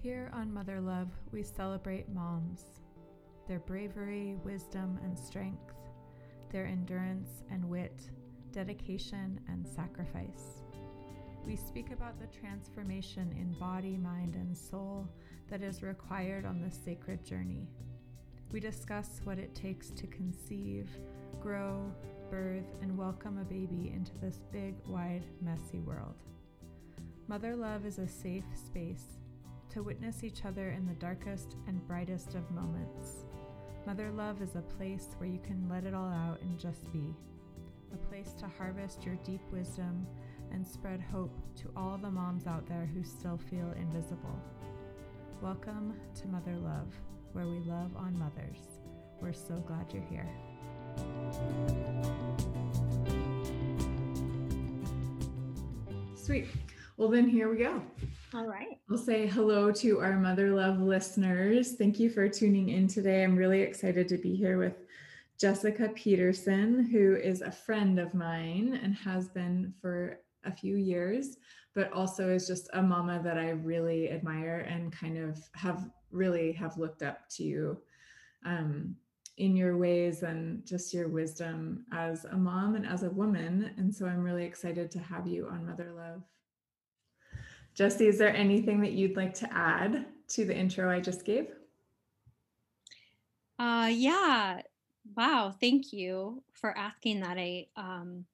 Here on Mother Love, we celebrate moms, their bravery, wisdom, and strength, their endurance and wit, dedication and sacrifice. We speak about the transformation in body, mind, and soul that is required on this sacred journey. We discuss what it takes to conceive, grow, birth, and welcome a baby into this big, wide, messy world. Mother Love is a safe space to witness each other in the darkest and brightest of moments. Mother Love is a place where you can let it all out and just be, a place to harvest your deep wisdom and spread hope to all the moms out there who still feel invisible. Welcome to Mother Love, where we love on mothers. We're so glad you're here. Sweet. Well, then here we go. All right. We'll say hello to our Mother Love listeners. Thank you for tuning in today. I'm really excited to be here with Jessica Peterson, who is a friend of mine and has been for a few years, but also is just a mama that I really admire and kind of have really have looked up to um, in your ways and just your wisdom as a mom and as a woman. And so I'm really excited to have you on Mother Love. Jesse, is there anything that you'd like to add to the intro I just gave? Uh, yeah. Wow. Thank you for asking that. I um,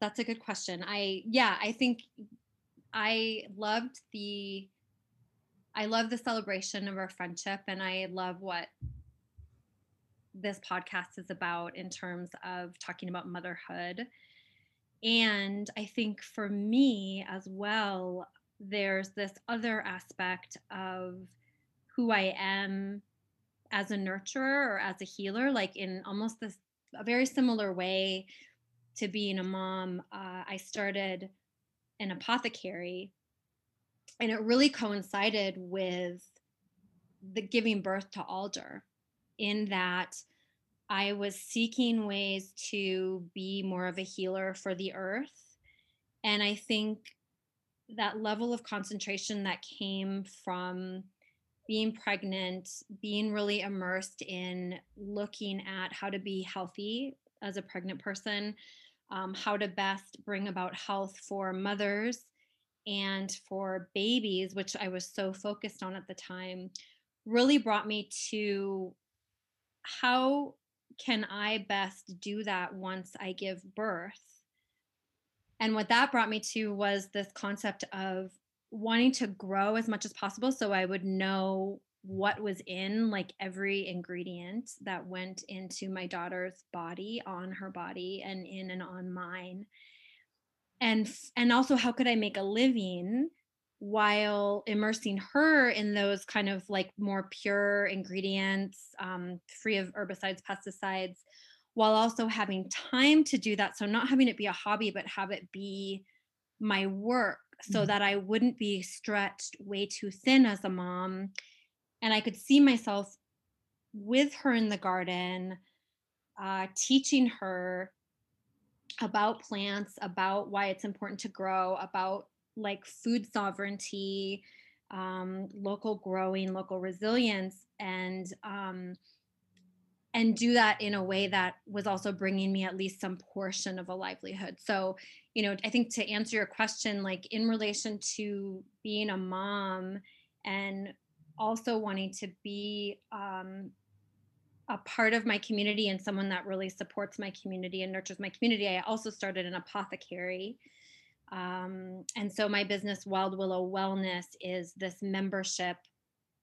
that's a good question. I yeah, I think I loved the I love the celebration of our friendship and I love what this podcast is about in terms of talking about motherhood. And I think for me as well, there's this other aspect of who I am as a nurturer or as a healer, like in almost this a very similar way to being a mom, uh, I started an apothecary, and it really coincided with the giving birth to Alder, in that I was seeking ways to be more of a healer for the earth. And I think that level of concentration that came from being pregnant, being really immersed in looking at how to be healthy as a pregnant person, um, how to best bring about health for mothers and for babies, which I was so focused on at the time, really brought me to how can I best do that once I give birth? And what that brought me to was this concept of wanting to grow as much as possible so I would know what was in like every ingredient that went into my daughter's body on her body and in and on mine and and also how could i make a living while immersing her in those kind of like more pure ingredients um, free of herbicides pesticides while also having time to do that so not having it be a hobby but have it be my work so mm-hmm. that i wouldn't be stretched way too thin as a mom and I could see myself with her in the garden, uh, teaching her about plants, about why it's important to grow, about like food sovereignty, um, local growing, local resilience, and um, and do that in a way that was also bringing me at least some portion of a livelihood. So, you know, I think to answer your question, like in relation to being a mom and also wanting to be um, a part of my community and someone that really supports my community and nurtures my community, I also started an apothecary. Um, and so my business, Wild Willow Wellness, is this membership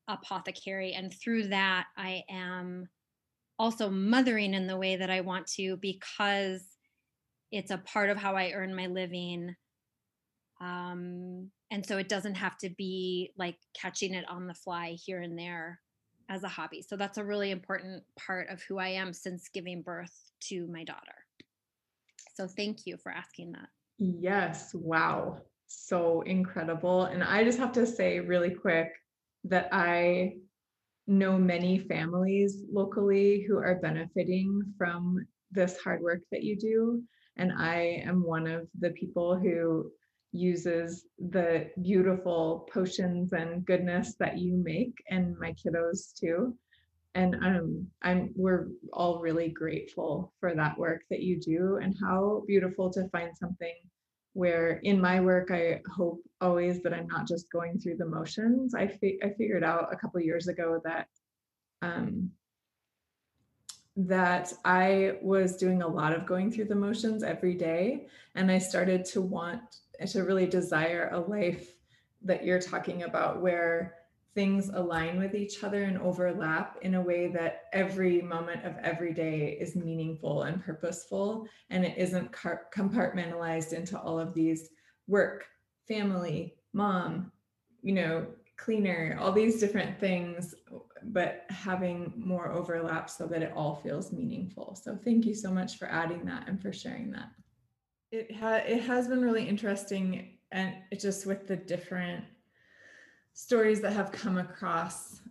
apothecary. And through that, I am also mothering in the way that I want to because it's a part of how I earn my living. Um, and so it doesn't have to be like catching it on the fly here and there as a hobby so that's a really important part of who i am since giving birth to my daughter so thank you for asking that yes wow so incredible and i just have to say really quick that i know many families locally who are benefiting from this hard work that you do and i am one of the people who uses the beautiful potions and goodness that you make and my kiddos too and um i'm we're all really grateful for that work that you do and how beautiful to find something where in my work i hope always that i'm not just going through the motions i fi- i figured out a couple years ago that um that I was doing a lot of going through the motions every day. And I started to want to really desire a life that you're talking about where things align with each other and overlap in a way that every moment of every day is meaningful and purposeful and it isn't car- compartmentalized into all of these work family mom you know cleaner all these different things but having more overlap so that it all feels meaningful. So thank you so much for adding that and for sharing that. It ha- it has been really interesting and it just with the different stories that have come across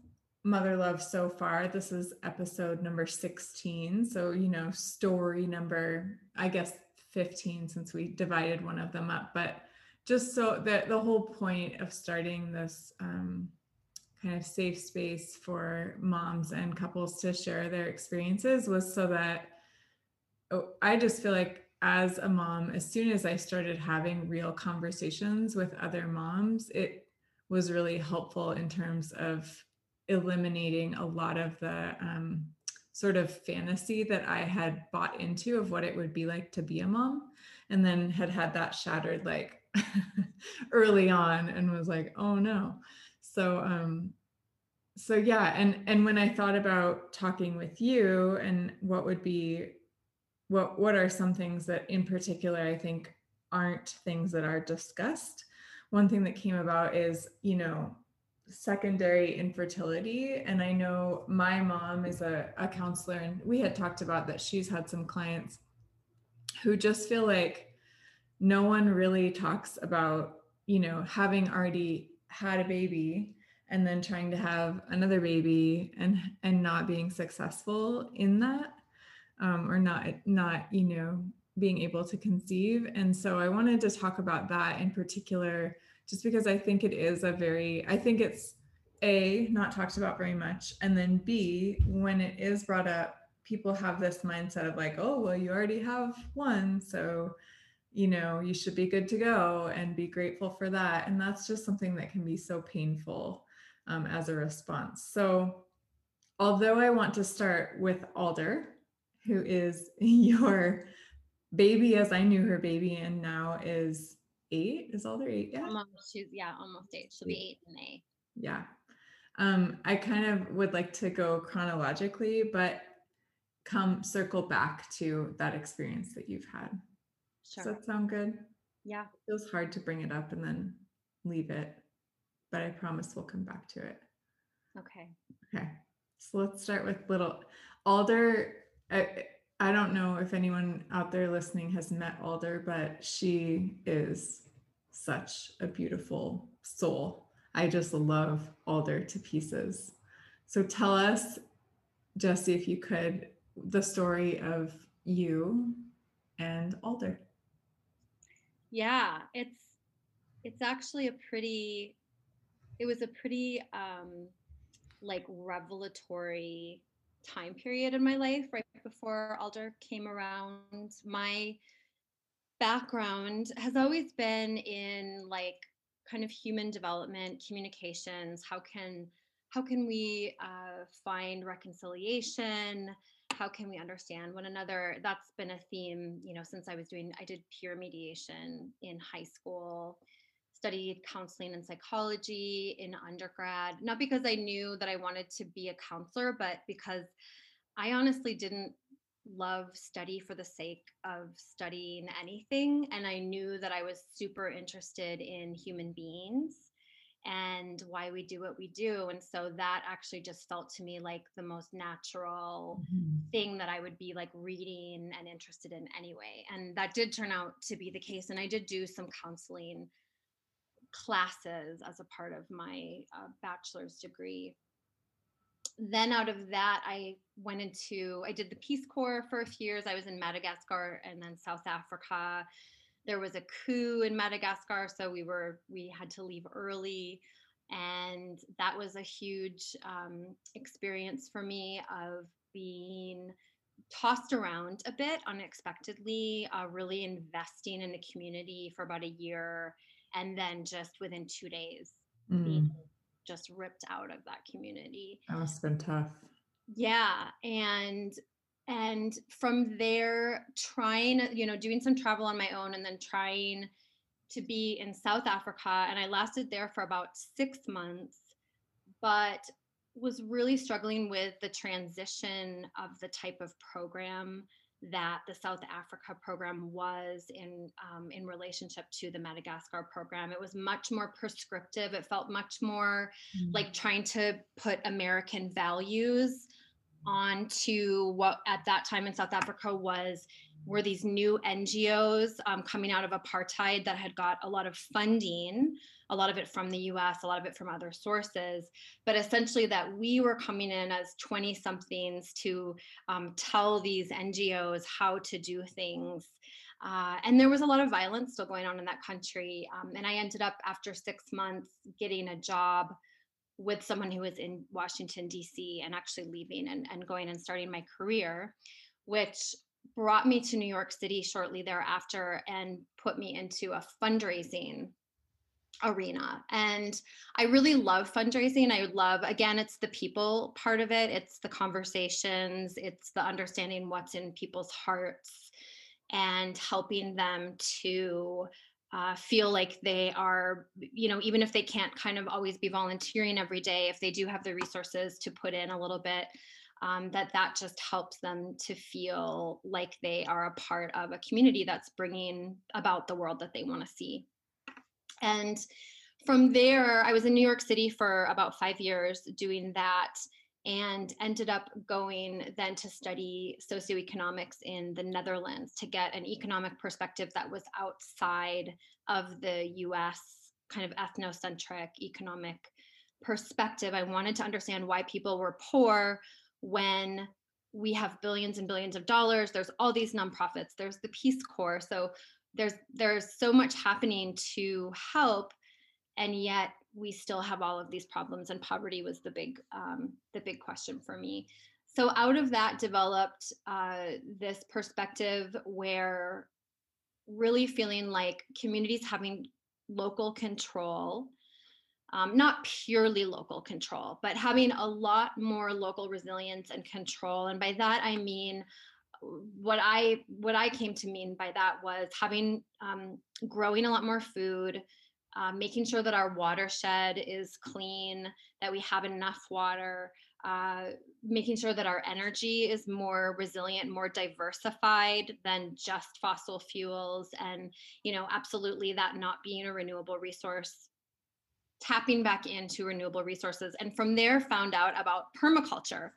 mother love so far. This is episode number 16. So, you know, story number I guess 15 since we divided one of them up, but just so that the whole point of starting this um, kind of safe space for moms and couples to share their experiences was so that oh, I just feel like as a mom, as soon as I started having real conversations with other moms, it was really helpful in terms of eliminating a lot of the um, sort of fantasy that I had bought into of what it would be like to be a mom, and then had had that shattered like early on and was like, oh no. So um so yeah and and when i thought about talking with you and what would be what what are some things that in particular i think aren't things that are discussed one thing that came about is you know secondary infertility and i know my mom is a, a counselor and we had talked about that she's had some clients who just feel like no one really talks about you know having already had a baby and then trying to have another baby and and not being successful in that um, or not not you know being able to conceive and so i wanted to talk about that in particular just because i think it is a very i think it's a not talked about very much and then b when it is brought up people have this mindset of like oh well you already have one so you know, you should be good to go and be grateful for that. And that's just something that can be so painful um, as a response. So, although I want to start with Alder, who is your baby as I knew her baby and now is eight. Is Alder eight yet? Almost. She's, yeah, almost eight. She'll be eight in May. Yeah. Um, I kind of would like to go chronologically, but come circle back to that experience that you've had. Sure. Does that sound good? Yeah. It feels hard to bring it up and then leave it, but I promise we'll come back to it. Okay. Okay. So let's start with little Alder. I, I don't know if anyone out there listening has met Alder, but she is such a beautiful soul. I just love Alder to pieces. So tell us, Jessie, if you could, the story of you and Alder. Yeah, it's it's actually a pretty it was a pretty um like revelatory time period in my life right before Alder came around. My background has always been in like kind of human development, communications. How can how can we uh, find reconciliation? how can we understand one another that's been a theme you know since i was doing i did peer mediation in high school studied counseling and psychology in undergrad not because i knew that i wanted to be a counselor but because i honestly didn't love study for the sake of studying anything and i knew that i was super interested in human beings and why we do what we do. And so that actually just felt to me like the most natural mm-hmm. thing that I would be like reading and interested in anyway. And that did turn out to be the case. And I did do some counseling classes as a part of my uh, bachelor's degree. Then out of that, I went into, I did the Peace Corps for a few years. I was in Madagascar and then South Africa there was a coup in Madagascar, so we were we had to leave early, and that was a huge um, experience for me of being tossed around a bit unexpectedly, uh, really investing in the community for about a year, and then just within two days, mm. being just ripped out of that community. That must have been tough. Yeah, and and from there, trying, you know, doing some travel on my own, and then trying to be in South Africa, and I lasted there for about six months, but was really struggling with the transition of the type of program that the South Africa program was in um, in relationship to the Madagascar program. It was much more prescriptive. It felt much more mm-hmm. like trying to put American values onto what at that time in South Africa was were these new NGOs um, coming out of apartheid that had got a lot of funding a lot of it from the US, a lot of it from other sources, but essentially that we were coming in as 20 somethings to um, tell these NGOs how to do things. Uh, and there was a lot of violence still going on in that country. Um, and I ended up, after six months, getting a job with someone who was in Washington, D.C., and actually leaving and, and going and starting my career, which brought me to New York City shortly thereafter and put me into a fundraising arena and i really love fundraising i love again it's the people part of it it's the conversations it's the understanding what's in people's hearts and helping them to uh, feel like they are you know even if they can't kind of always be volunteering every day if they do have the resources to put in a little bit um, that that just helps them to feel like they are a part of a community that's bringing about the world that they want to see and from there, I was in New York City for about five years doing that and ended up going then to study socioeconomics in the Netherlands to get an economic perspective that was outside of the US kind of ethnocentric economic perspective. I wanted to understand why people were poor when we have billions and billions of dollars. There's all these nonprofits, there's the Peace Corps. So there's there's so much happening to help and yet we still have all of these problems and poverty was the big um, the big question for me. So out of that developed uh, this perspective where really feeling like communities having local control um, not purely local control but having a lot more local resilience and control and by that i mean what I what I came to mean by that was having um, growing a lot more food, uh, making sure that our watershed is clean, that we have enough water, uh, making sure that our energy is more resilient, more diversified than just fossil fuels, and you know, absolutely that not being a renewable resource. Tapping back into renewable resources, and from there found out about permaculture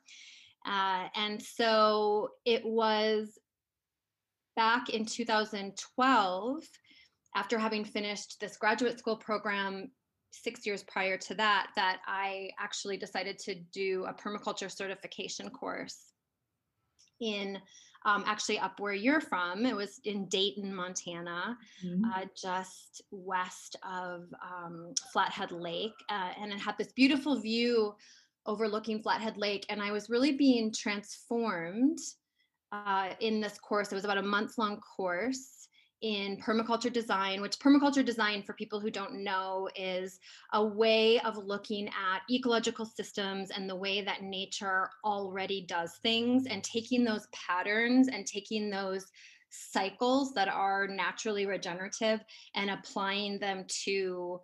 uh, and so it was back in 2012, after having finished this graduate school program six years prior to that, that I actually decided to do a permaculture certification course in um, actually up where you're from. It was in Dayton, Montana, mm-hmm. uh, just west of um, Flathead Lake. Uh, and it had this beautiful view overlooking Flathead Lake, and I was really being transformed uh, in this course. It was about a month long course in permaculture design, which permaculture design, for people who don't know, is a way of looking at ecological systems and the way that nature already does things and taking those patterns and taking those cycles that are naturally regenerative and applying them to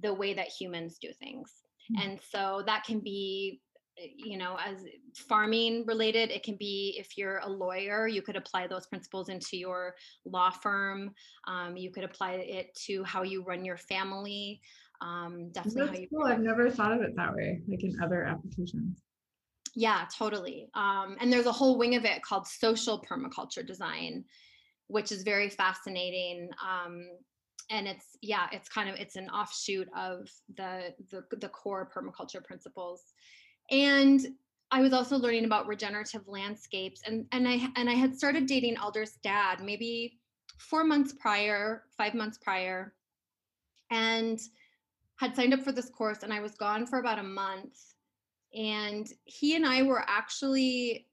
the way that humans do things. Mm. And so that can be eh, you know as farming related it can be if you're a lawyer you could apply those principles into your law firm um, you could apply it to how you run your family um, definitely That's how you cool. i've never thought of it that way like in other applications yeah totally um, and there's a whole wing of it called social permaculture design which is very fascinating um, and it's yeah it's kind of it's an offshoot of the the, the core permaculture principles and I was also learning about regenerative landscapes and and I and I had started dating Alder's dad maybe four months prior, five months prior, and had signed up for this course. And I was gone for about a month. And he and I were actually,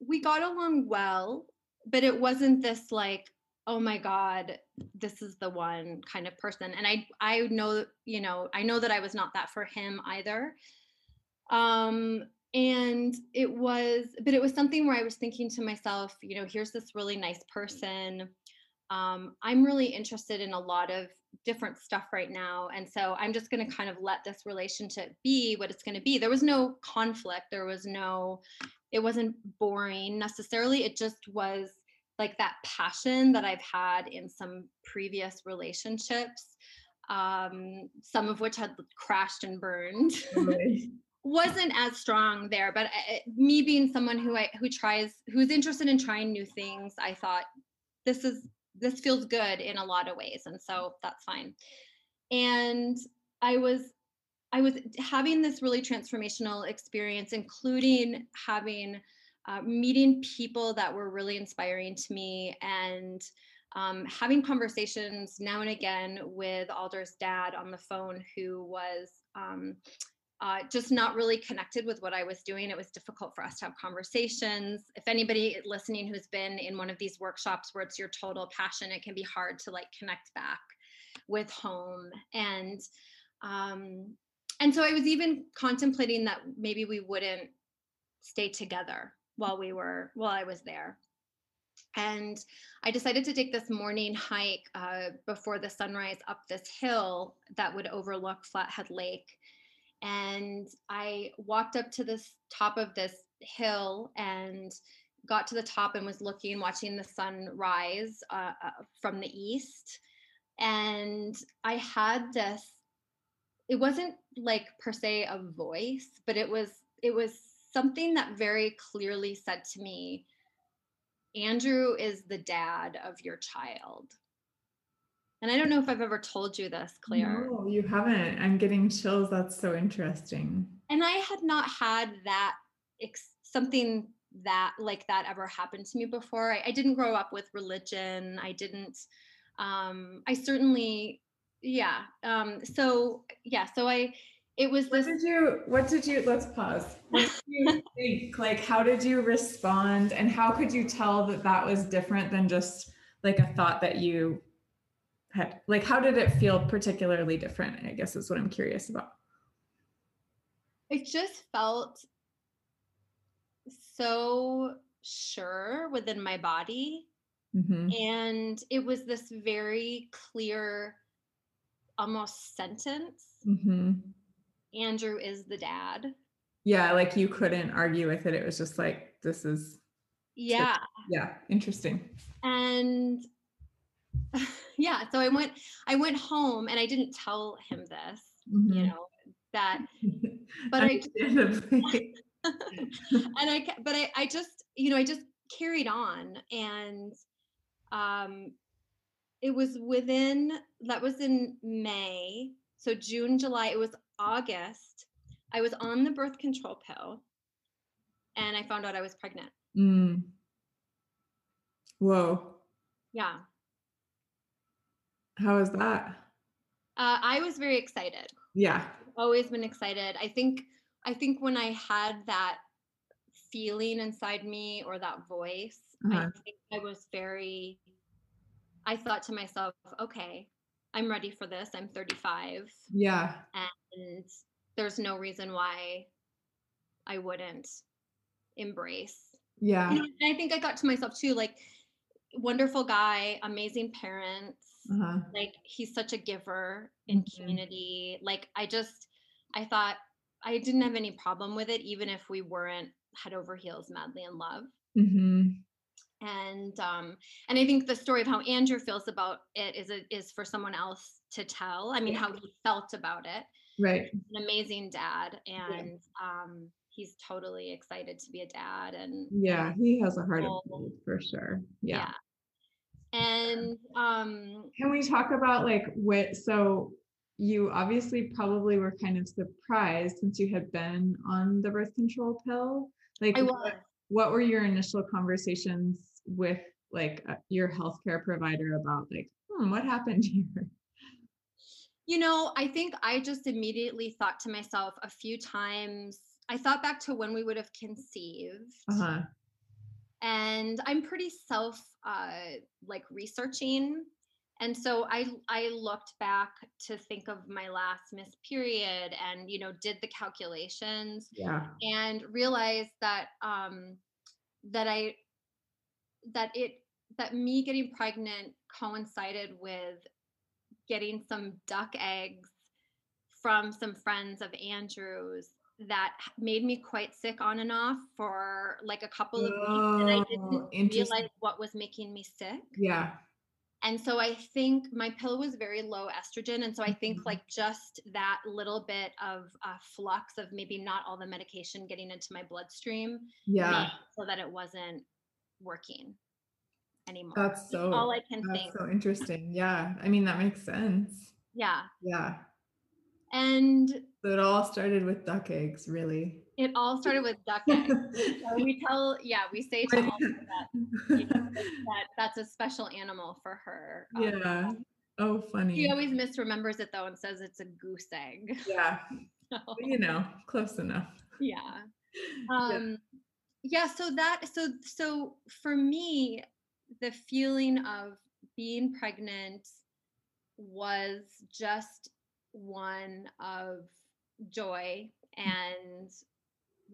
we got along well, but it wasn't this like, oh my god this is the one kind of person and i i know you know i know that i was not that for him either. Um and it was but it was something where i was thinking to myself you know here's this really nice person. Um, i'm really interested in a lot of different stuff right now and so i'm just going to kind of let this relationship be what it's going to be. There was no conflict there was no it wasn't boring necessarily it just was like that passion that i've had in some previous relationships um, some of which had crashed and burned wasn't as strong there but I, me being someone who i who tries who's interested in trying new things i thought this is this feels good in a lot of ways and so that's fine. And i was i was having this really transformational experience including having uh, meeting people that were really inspiring to me and um, having conversations now and again with Alder's dad on the phone, who was um, uh, just not really connected with what I was doing. It was difficult for us to have conversations. If anybody listening who's been in one of these workshops where it's your total passion, it can be hard to like connect back with home. And um, and so I was even contemplating that maybe we wouldn't stay together while we were while I was there. And I decided to take this morning hike uh, before the sunrise up this hill that would overlook Flathead Lake and I walked up to this top of this hill and got to the top and was looking, watching the sun rise uh, uh, from the east. And I had this, it wasn't like per se a voice, but it was, it was something that very clearly said to me, Andrew is the dad of your child. And I don't know if I've ever told you this, Claire. No, you haven't. I'm getting chills. That's so interesting. And I had not had that ex- something that like that ever happened to me before. I, I didn't grow up with religion. I didn't. Um, I certainly, yeah. Um, so yeah. So I. It was. What did you? What did you? Let's pause. What did you think? Like, how did you respond, and how could you tell that that was different than just like a thought that you had like how did it feel particularly different i guess is what i'm curious about it just felt so sure within my body mm-hmm. and it was this very clear almost sentence mm-hmm. Andrew is the dad. Yeah like you couldn't argue with it. It was just like this is yeah. Yeah interesting. And yeah so i went i went home and i didn't tell him this mm-hmm. you know that but i and i but I, I just you know i just carried on and um it was within that was in may so june july it was august i was on the birth control pill and i found out i was pregnant mm. whoa yeah how was that? Uh, I was very excited. Yeah. Always been excited. I think I think when I had that feeling inside me or that voice, uh-huh. I think I was very I thought to myself, okay, I'm ready for this. I'm 35. Yeah. And there's no reason why I wouldn't embrace. Yeah. And I think I got to myself too, like, wonderful guy, amazing parents, uh-huh. like he's such a giver in mm-hmm. community like i just i thought i didn't have any problem with it even if we weren't head over heels madly in love mm-hmm. And um and i think the story of how andrew feels about it is a, is for someone else to tell. I mean yeah. how he felt about it. Right. An amazing dad and yeah. um he's totally excited to be a dad and yeah he has a heart of gold for sure. Yeah. yeah. And um can we talk about like what so you obviously probably were kind of surprised since you had been on the birth control pill. Like what, what were your initial conversations with like uh, your healthcare provider about like, hmm, what happened here? You know, I think I just immediately thought to myself a few times. I thought back to when we would have conceived. Uh-huh. And I'm pretty self uh like researching. And so I I looked back to think of my last miss period and you know did the calculations Yeah. and realized that um that I that it that me getting pregnant coincided with getting some duck eggs from some friends of Andrew's that made me quite sick on and off for like a couple of weeks and I Oh, didn't interesting. realize what was making me sick. Yeah. And so I think my pill was very low estrogen. And so I think Mhm. like just that little bit of uh, flux of maybe not all the medication getting into my bloodstream Yeah. so that it wasn't working anymore. That's so all I can that's think. so interesting. Yeah. I mean, that makes sense. Yeah. Yeah. And So it all started with duck eggs, really. it all started with duck eggs. So we tell, yeah, we say to all that, you know, that that's a special animal for her. Um, yeah. Oh, funny. She always misremembers it though and says it's a goose egg. Yeah. So, you know, close enough. yeah. Yeah. Um yeah, so that so so for me the feeling of being pregnant was just one of joy and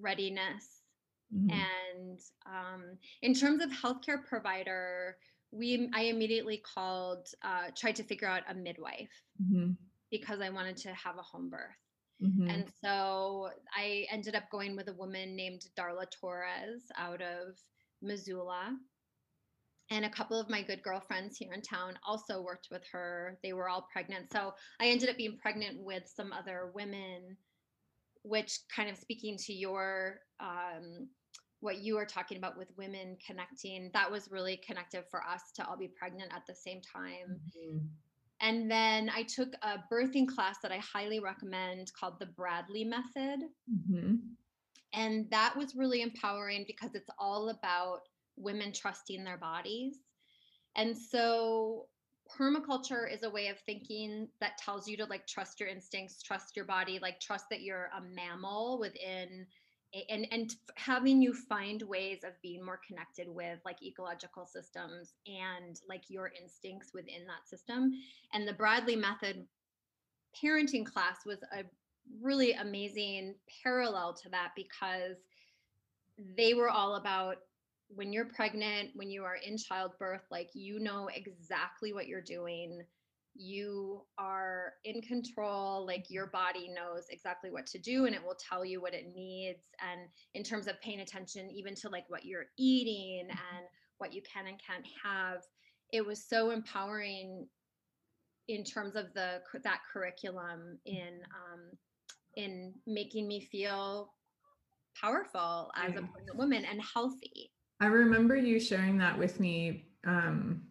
readiness Mhm. and um, in terms of healthcare provider we i immediately called uh, tried to figure out a midwife Mhm. because i wanted to have a home birth Mhm. and so i ended up going with a woman named darla torres out of missoula and a couple of my good girlfriends here in town also worked with her they were all pregnant so i ended up being pregnant with some other women which kind of speaking to your um, what you were talking about with women connecting that was really connective for us to all be pregnant at the same time Mhm. And then i took a birthing class that i highly recommend called the bradley method Mhm. and that was really empowering because it's all about women trusting their bodies and so permaculture is a way of thinking that tells you to like trust your instincts trust your body like trust that you're a mammal within and and having you find ways of being more connected with like ecological systems and like your instincts within that system and the bradley method parenting class was a really amazing parallel to that because they were all about when you're pregnant, when you are in childbirth, like you know exactly what you're doing. You are in control, like your body knows exactly what to do and it will tell you what it needs. And in terms of paying attention, even to like what you're eating and what you can and can't have, it was so empowering in terms of the that curriculum in um, in making me feel powerful as a Yeah. pregnant woman and healthy. I remember you sharing that with me um,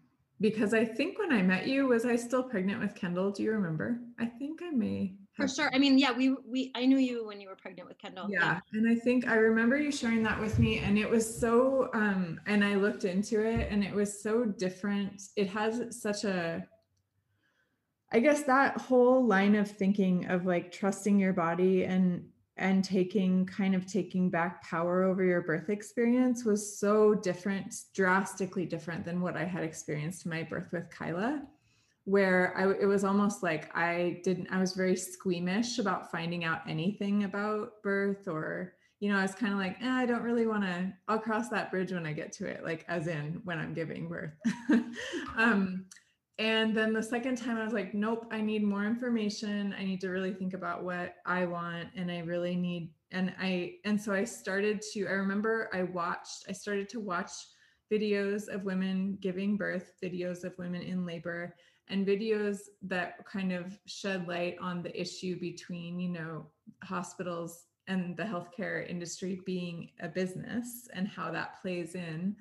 because I think when I met you, was I still pregnant with Kendall? Do you remember? I think I may. For sure. I mean, yeah, we we I knew you when you were pregnant with Kendall. yeah and i think i remember you sharing that with me and it was so um and i looked into it and it was so different it has such a i guess that whole line of thinking of like trusting your body and and taking kind of taking back power over your birth experience was so different drastically different than what i had experienced my birth with kyla where I, it was almost like I didn't, I was very squeamish about finding out anything about birth or, you know, I was kind of like, eh, I don't really want to, I'll cross that bridge when I get to it, like as in when I'm giving birth. um, and then the second time I was like, nope, I need more information. I need to really think about what I want. And I really need, and I, and so I started to, I remember I watched, I started to watch videos of women giving birth, videos of women in labor, and videos that kind of shed light on the issue between, you know, hospitals and the healthcare industry being a business and how that plays in.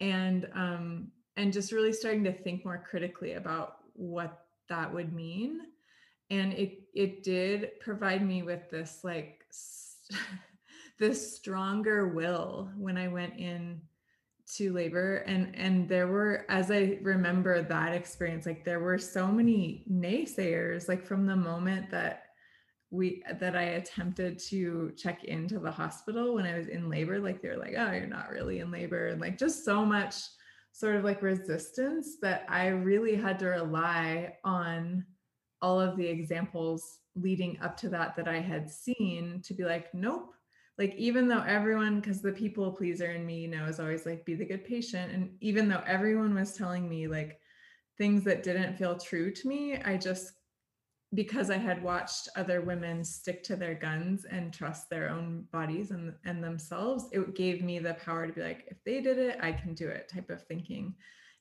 And um, and just really starting to think more critically about what that would mean. And it it did provide me with this like this stronger will when I went in to labor and and there were as i remember that experience like there were so many naysayers like from the moment that we that i attempted to check into the hospital when i was in labor like they were like oh you're not really in labor and like just so much sort of like resistance that i really had to rely on all of the examples leading up to that that i had seen to be like nope. Like even though everyone because the people pleaser in me you know, is always like be the good patient and even though everyone was telling me like things that didn't feel true to me i just because i had watched other women stick to their guns and trust their own bodies and and themselves it gave me the power to be like if they did it i can do it type of thinking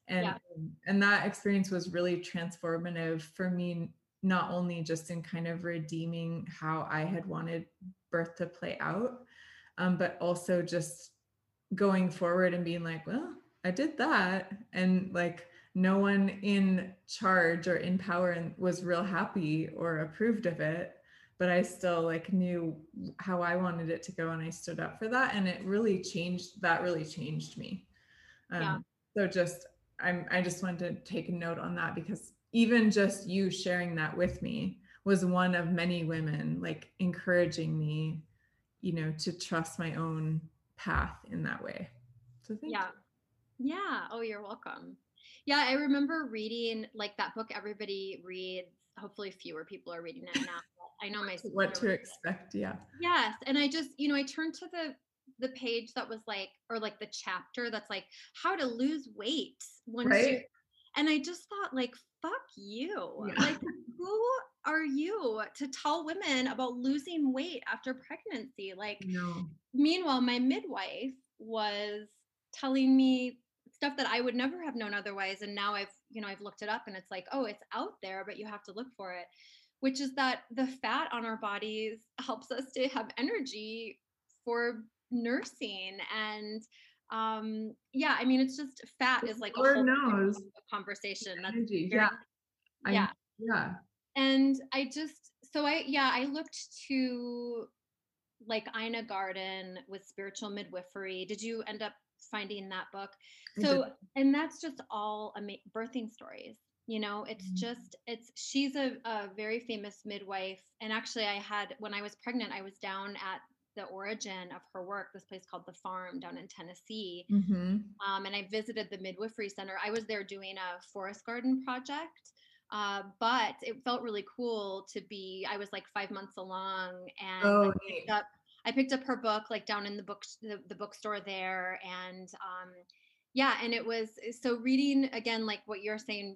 and yeah. and that experience was really transformative for me not only just in kind of redeeming how i had wanted birth to play out um, but also just going forward and being like, well, I did that. And like no one in charge or in power and was real happy or approved of it. But I still like knew how I wanted it to go and I stood up for that. And it really changed that really changed me. Um, yeah. so just I'm I just wanted to take a note on that because even just you sharing that with me was one of many women like encouraging me you know to trust my own path in that way so thank yeah you. yeah oh you're welcome yeah i remember reading like that book everybody reads hopefully fewer people are reading it now i know my what to expect it. yeah yes and i just you know i turned to the the page that was like or like the chapter that's like how to lose weight once right? you and i just thought like fuck you yeah. like who are you to tell women about losing weight after pregnancy? Like, no. meanwhile, my midwife was telling me stuff that I would never have known otherwise. And now I've, you know, I've looked it up and it's like, oh, it's out there, but you have to look for it, which is that the fat on our bodies helps us to have energy for nursing and um yeah i mean it's just fat is like Lord a whole knows. conversation that's very, yeah yeah yeah and I just so I yeah I looked to like Ina Gaskin with spiritual midwifery. Did you end up finding that book? So and that's just all ama- birthing stories. You know, it's mm-hmm. just it's she's a, a very famous midwife, and actually I had when I was pregnant, I was down at the origin of her work, this place called The Farm down in Tennessee. Mm-hmm. Um, and I visited the midwifery center. I was there doing a forest garden project. Uh, but it felt really cool to be. I was like five months along, and oh, I, picked up, I picked up her book like down in the book the, the bookstore there, and um, yeah, and it was so reading again like what you're saying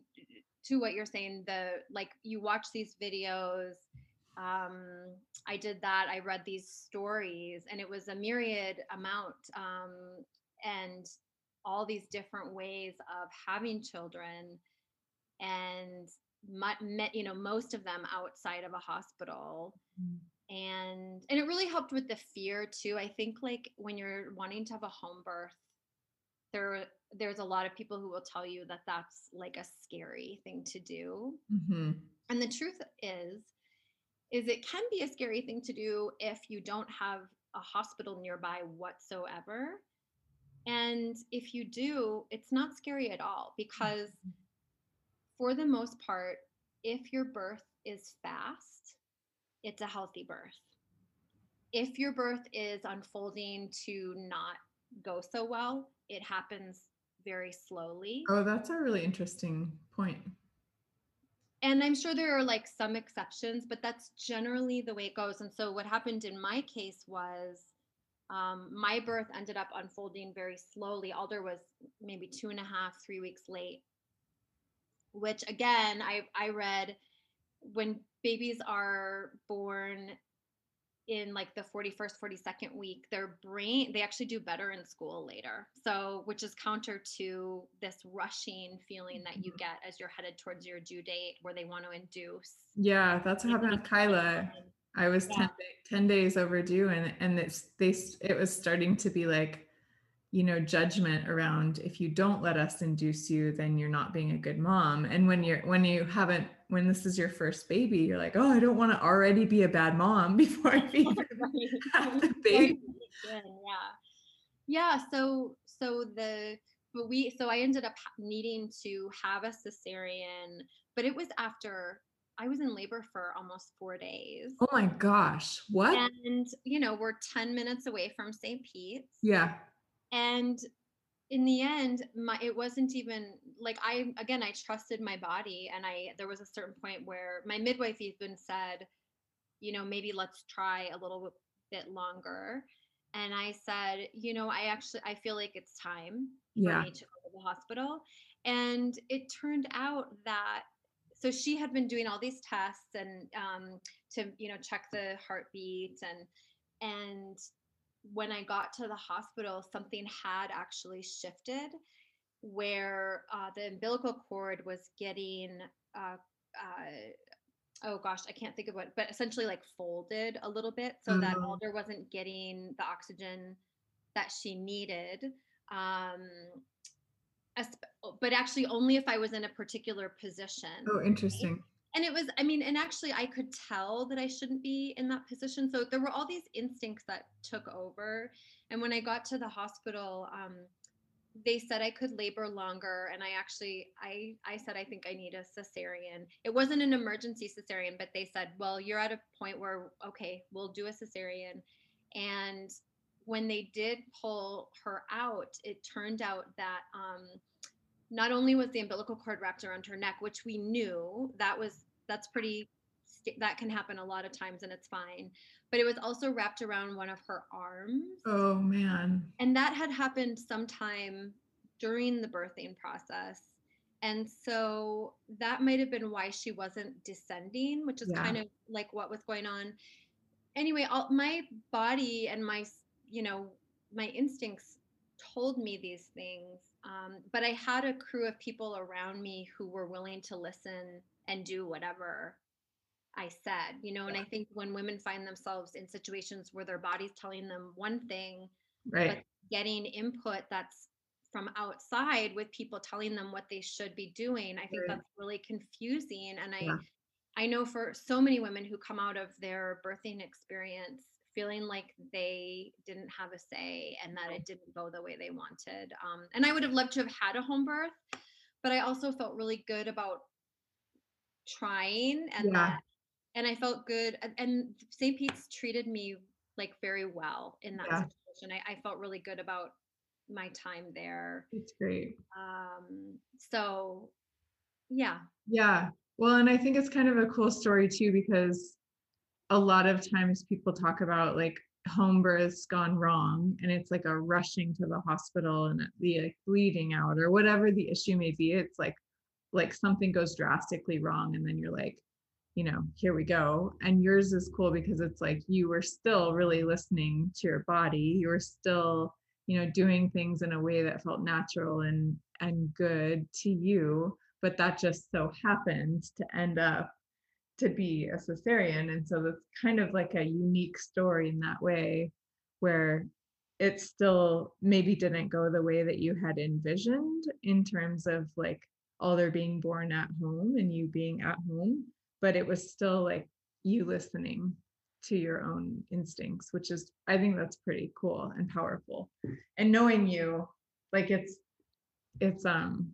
to what you're saying. The like you watch these videos. Um, I did that. I read these stories, and it was a myriad amount, um, and all these different ways of having children and met you know most of them outside of a hospital mm. And and it really helped with the fear too. I think like when you're wanting to have a home birth there there's a lot of people who will tell you that that's like a scary thing to do. Mm-hmm. and the truth is is it can be a scary thing to do if you don't have a hospital nearby whatsoever. And if you do it's not scary at all because mm-hmm. for the most part, if your birth is fast, it's a healthy birth. If your birth is unfolding to not go so well, it happens very slowly. Oh, that's a really interesting point. And I'm sure there are like some exceptions, but that's generally the way it goes. And so, what happened in my case was um, my birth ended up unfolding very slowly. Alder was maybe two and a half, three weeks late which again I I read when babies are born in like the 41st 42nd week their brain they actually do better in school later so which is counter to this rushing feeling that you mm-hmm. get as you're headed towards your due date where they want to induce yeah that's what happened with kyla i was yeah. 10, 10 days overdue and and it's they it was starting to be like you know judgment around if you don't let us induce you then you're not being a good mom and when you're when you haven't when this is your first baby you're like oh i don't want to already be a bad mom before i even have the baby yeah Yeah. So so the but we so I ended up needing to have a cesarean, but it was after I was in labor for almost four days. Oh my gosh. What? And you know, we're 10 minutes away from St. Pete's. Yeah. And in the end, my it wasn't even like I again I trusted my body and I there was a certain point where my midwife even said, you know, maybe let's try a little bit longer. And I said, you know, I actually I feel like it's time yeah. for me to go to the hospital. And it turned out that so she had been doing all these tests and um, to you know check the heartbeat and and when I got to the hospital, something had actually shifted where uh, the umbilical cord was getting uh, uh, oh gosh, I can't think of what, but essentially like folded a little bit so mm-hmm. that Alder wasn't getting the oxygen that she needed. Um, but actually only if I was in a particular position. Oh, interesting. Right? And it was, I mean, and actually I could tell that I shouldn't be in that position. So there were all these instincts that took over. And when I got to the hospital, um, they said I could labor longer. And I actually, I, I said, I think I need a cesarean. It wasn't an emergency cesarean, but they said, well, you're at a point where, okay, we'll do a cesarean. And when they did pull her out, it turned out that um, not only was the umbilical cord wrapped around her neck, which we knew that was that's pretty that can happen a lot of times and it's fine, but it was also wrapped around one of her arms. Oh man. And that had happened sometime during the birthing process. And so that might have been why she wasn't descending, which is yeah. kind of like what was going on. Anyway, all, my body and my you know, my instincts told me these things. Um, but I had a crew of people around me who were willing to listen and do whatever I said, you know. And I think when women find themselves in situations where their body's telling them one thing, right. but getting input that's from outside with people telling them what they should be doing, I think right. that's really confusing. And I, yeah. I know for so many women who come out of their birthing experience feeling like they didn't have a say and that it didn't go the way they wanted. Um, and I would have loved to have had a home birth, but I also felt really good about trying and yeah. that, and I felt good. And, and St. Pete's treated me like very well in that yeah. situation. I, I felt really good about my time there. It's great. Um, so yeah. Yeah. Well, and I think it's kind of a cool story too, because a lot of times people talk about like home births gone wrong and it's like a rushing to the hospital and the like bleeding out or whatever the issue may be it's like like something goes drastically wrong and then you're like you know here we go. And yours is cool because it's like you were still really listening to your body. You were still you know doing things in a way that felt natural and and good to you but that just so happened to end up to be a cesarean and so that's kind of like a unique story in that way where it still maybe didn't go the way that you had envisioned in terms of like Alder being born at home and you being at home but it was still like you listening to your own instincts which is i think that's pretty cool and powerful. And knowing you like it's it's um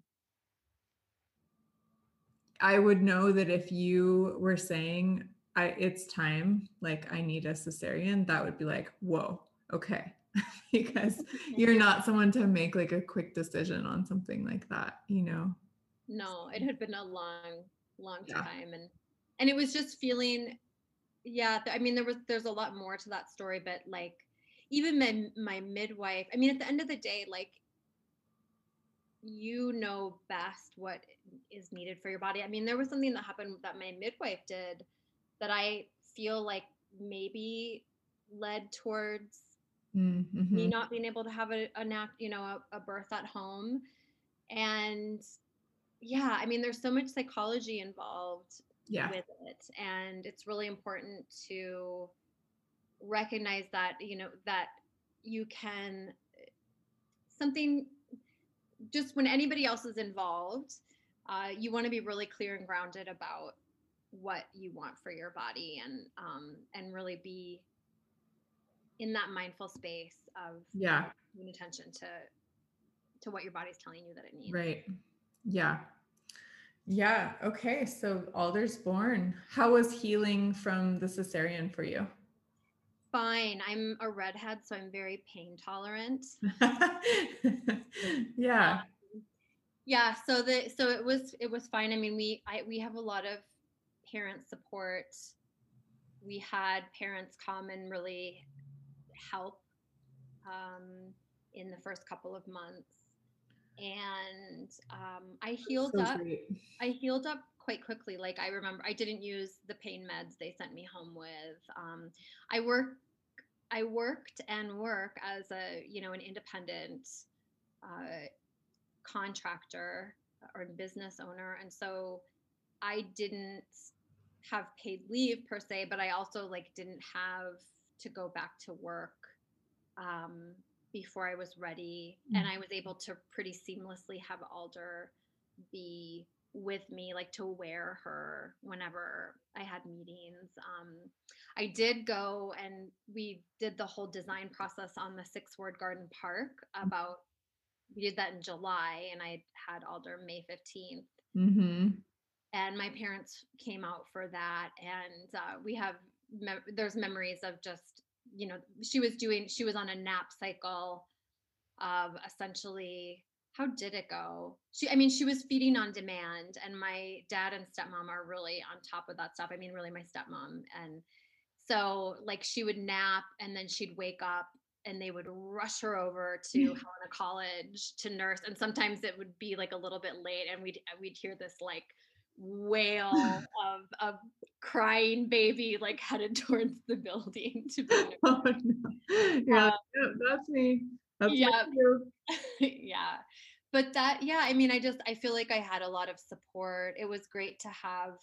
I would know that if you were saying I it's time, like I need a cesarean, that would be like, whoa, okay. because you're not someone to make like a quick decision on something like that, you know. No, it had been a long, long yeah. time. And and it was just feeling yeah, I mean there was there's a lot more to that story, but like even my my midwife, I mean at the end of the day, like you know best what is needed for your body. I mean, there was something that happened that my midwife did that I feel like maybe led towards mm-hmm. me not being able to have a, a nap, you know, a, a birth at home. And yeah, I mean, there's so much psychology involved yeah. with it. And it's really important to recognize that, you know, that you can something just when anybody else is involved, uh, you want to be really clear and grounded about what you want for your body and um, and really be in that mindful space of yeah paying attention to to what your body's telling you that it needs. Right. Yeah. Yeah. Okay. So Alder's born. How was healing from the cesarean for you? Fine. I'm a redhead, so I'm very pain tolerant. yeah. Um, yeah. So the so it was it was fine. I mean, we I we have a lot of parent support. We had parents come and really help um, in the first couple of months and um, I healed so up. Great. I healed up quite quickly. Like I remember, I didn't use the pain meds they sent me home with. Um, I work, I worked and work as a you know an independent uh, contractor or business owner, and so I didn't have paid leave per se, but I also like didn't have to go back to work. Um, before I was ready. Mm-hmm. And I was able to pretty seamlessly have Alder be with me, like to wear her whenever I had meetings. Um, I did go and we did the whole design process on the Sixth Ward Garden Park about, we did that in July and I had Alder May 15th. Mm-hmm. And my parents came out for that. And uh, we have, me- there's memories of just you know she was doing she was on a nap cycle of essentially how did it go? She i mean she was feeding on demand and my dad and stepmom are really on top of that stuff. I mean really my stepmom and so like she would nap and then she'd wake up and they would rush her over to Helena College to nurse and sometimes it would be like a little bit late and we'd we'd hear this like wail of of crying baby like headed towards the building to be oh, no. yeah, um, that's me. That's yeah yeah but that yeah i mean i just i feel like i had a lot of support. It was great to have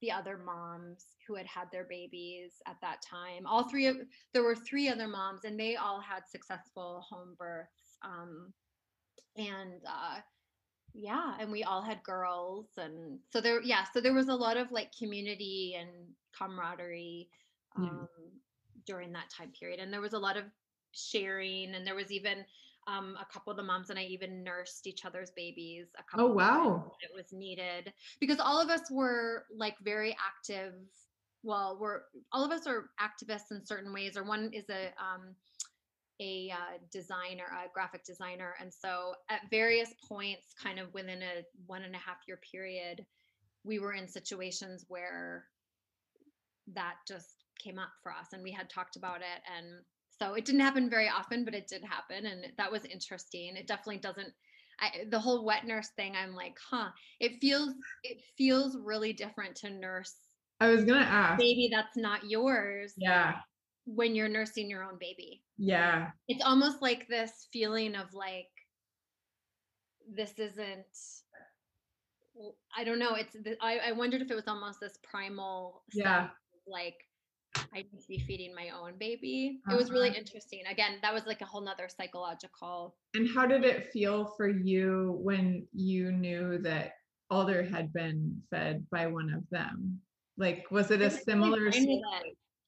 the other moms who had had their babies at that time. All three of there were three other moms and they all had successful home births um, and uh, yeah and we all had girls and so there yeah so there was a lot of like community and camaraderie um, during that time period and there was a lot of sharing and there was even um, a couple of the moms and I even nursed each other's babies a couple oh wow it was needed because all of us were like very active well we're all of us are activists in certain ways or one is a um, a uh, designer, a graphic designer. And so at various points, kind of within a one and a half year period, we were in situations where that just came up for us and we had talked about it. And so it didn't happen very often, but it did happen. And that was interesting. It definitely doesn't. I, the whole wet nurse thing, I'm like, huh. It feels it feels really different to nurse. I was gonna ask. Baby, that's not yours. Yeah when you're nursing your own baby. Yeah. It's almost like this feeling of like, this isn't, I don't know. It's, I, I wondered if it was almost this primal, yeah, like, I need to be feeding my own baby. Uh-huh. It was really uh-huh. interesting. Again, that was like a whole nother psychological. And how did it feel for you when you knew that Alder had been fed by one of them? Like, was it a similar? Thing?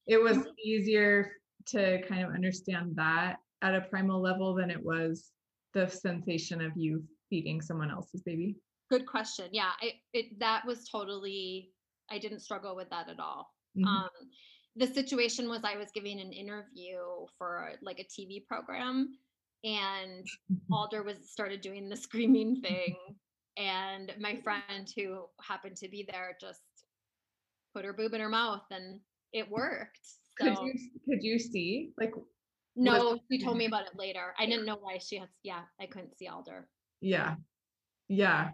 It was mm-hmm. easier to kind of understand that at a primal level than it was the sensation of you feeding someone else's baby good question yeah I, it that was totally i didn't struggle with that at all mm-hmm. um the situation was i was giving an interview for like a tv program and alder was started doing the screaming thing and my friend who happened to be there just put her boob in her mouth and it worked. So. Could you could you see like? No, she told me about it later. I didn't know why she has. Yeah, I couldn't see Alder. Yeah, yeah.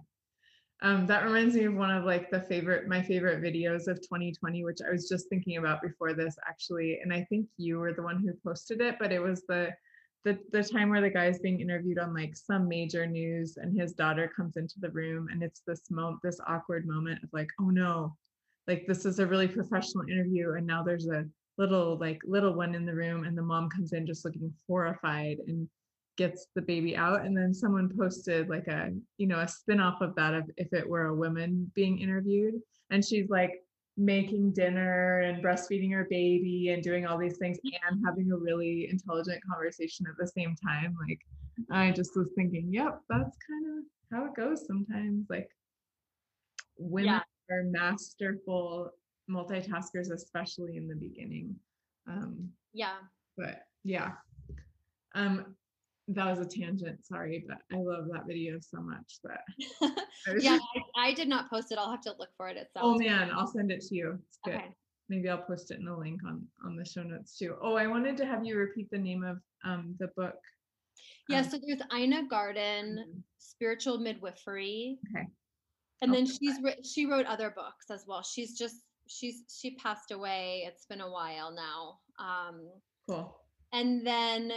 Um, that reminds me of one of like the favorite my favorite videos of 2020, which I was just thinking about before this actually, and I think you were the one who posted it, but it was the the the time where the guy is being interviewed on like some major news and his daughter comes into the room and it's this moment this awkward moment of like oh no. Like this is a really professional interview and now there's a little like little one in the room and the mom comes in just looking horrified and gets the baby out and then someone posted like a you know a spin-off of that of if it were a woman being interviewed and she's like making dinner and breastfeeding her baby and doing all these things and having a really intelligent conversation at the same time. Like I just was thinking, yep, that's kind of how it goes sometimes. Like women yeah. are masterful multitaskers, especially in the beginning. Um, yeah. But yeah. Um, that was a tangent sorry but i love that video so much that yeah I, I, did not post it. I'll have to look for it. Itself oh man i'll send it to you. It's good. Okay. maybe i'll post it in the link on on the show notes too. Oh i wanted to have you repeat the name of um the book. Yeah um, so there's Ina Gaskin mm-hmm. spiritual midwifery. Okay. And then she's she wrote other books as well. She's just she's she passed away. It's been a while now. Um cool. and then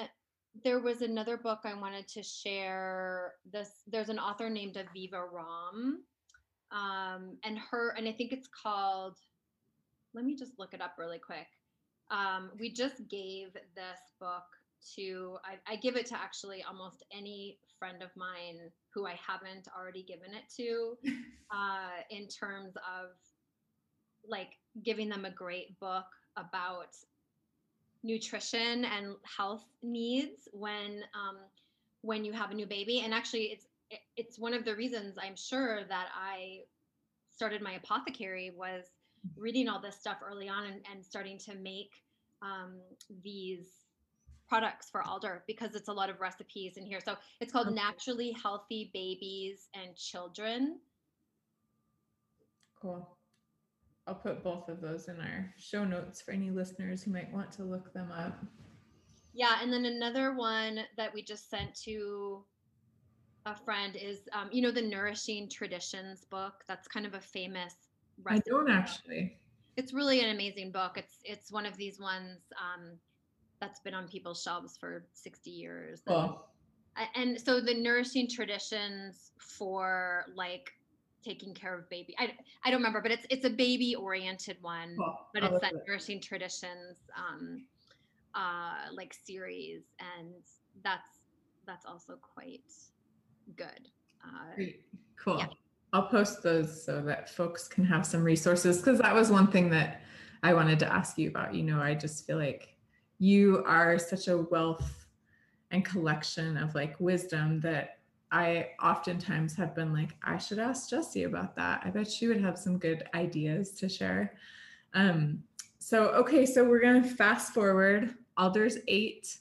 there was another book I wanted to share. This there's an author named Aviva Romm, um, and her and I think it's called. Let me just look it up really quick. Um, we just gave this book to I, I, give it to actually almost any friend of mine who I haven't already given it to, uh, in terms of like giving them a great book about nutrition and health needs when um, when you have a new baby. And actually it's it's one of the reasons i'm sure that i started my apothecary was reading all this stuff early on and, and starting to make um, these products for alder because it's a lot of recipes in here. So it's called naturally healthy babies and children. Cool I'll put both of those in our show notes for any listeners who might want to look them up. Yeah, and then another one that we just sent to a friend is, um, you know, the Nourishing Traditions book. That's kind of a famous. Recipe. I don't actually. It's really an amazing book. It's it's one of these ones um, that's been on people's shelves for sixty years. Cool. And, and so the Nourishing Traditions for like taking care of baby. I, I don't remember, but it's it's a baby oriented one, but it's that Nourishing Traditions um, uh, like series, and that's that's also quite good. Uh, Cool. Yeah. I'll post those so that folks can have some resources because that was one thing that I wanted to ask you about. You know, I just feel like you are such a wealth and collection of like wisdom that I oftentimes have been like, I should ask Jessie about that. I bet she would have some good ideas to share. Um, so, okay, so we're going to fast forward. Alder's eight.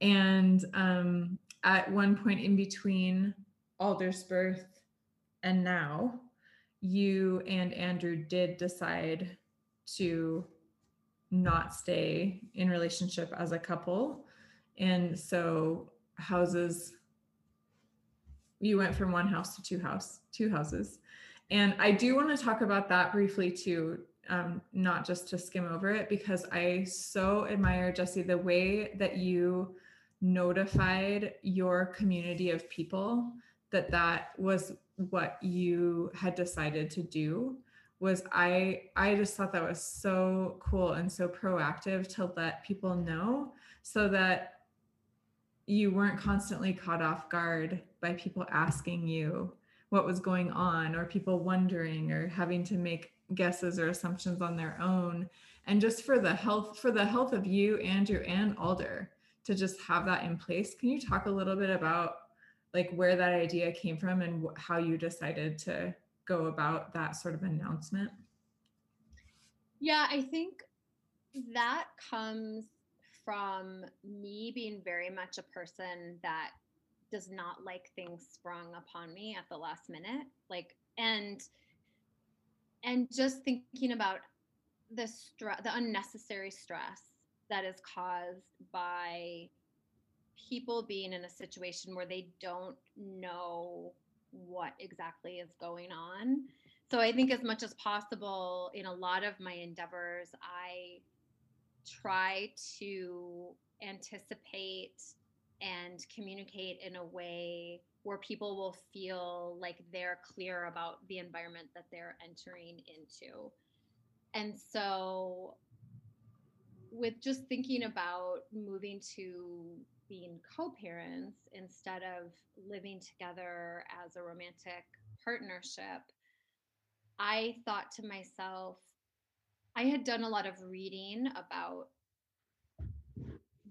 And um, at one point in between Alder's birth and now, you and Andrew did decide to not stay in relationship as a couple. And so houses you went from one house to two house, two houses. And I do want to talk about that briefly too, um, not just to skim over it, because I so admire jesse the way that you notified your community of people that that was what you had decided to do was i i just thought that was so cool and so proactive to let people know so that you weren't constantly caught off guard by people asking you what was going on or people wondering or having to make guesses or assumptions on their own. And just for the health for the health of you andrew and alder to just have that in place can you talk a little bit about like where that idea came from and how you decided to go about that sort of announcement? Yeah i think that comes from me being very much a person that does not like things sprung upon me at the last minute like and and just thinking about the stress the unnecessary stress that is caused by people being in a situation where they don't know what exactly is going on. So i think as much as possible in a lot of my endeavors i try to anticipate and communicate in a way where people will feel like they're clear about the environment that they're entering into. And so, with just thinking about moving to being co parents instead of living together as a romantic partnership, I thought to myself, I had done a lot of reading about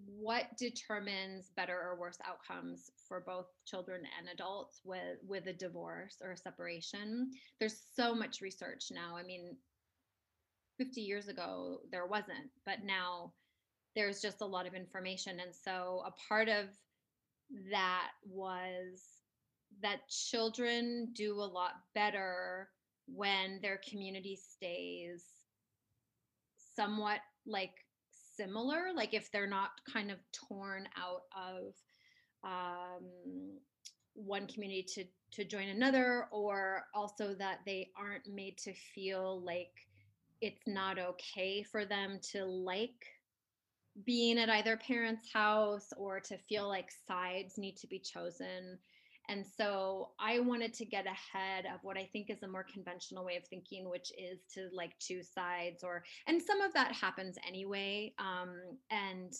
what determines better or worse outcomes for both children and adults with with a divorce or a separation. There's so much research now. I mean 50 years ago there wasn't but now there's just a lot of information. And so a part of that was that children do a lot better when their community stays somewhat like similar like if they're not kind of torn out of um, one community to to join another or also that they aren't made to feel like it's not okay for them to like being at either parent's house or to feel like sides need to be chosen and so I wanted to get ahead of what I think is a more conventional way of thinking, which is to like choose sides or, and some of that happens anyway. Um, and,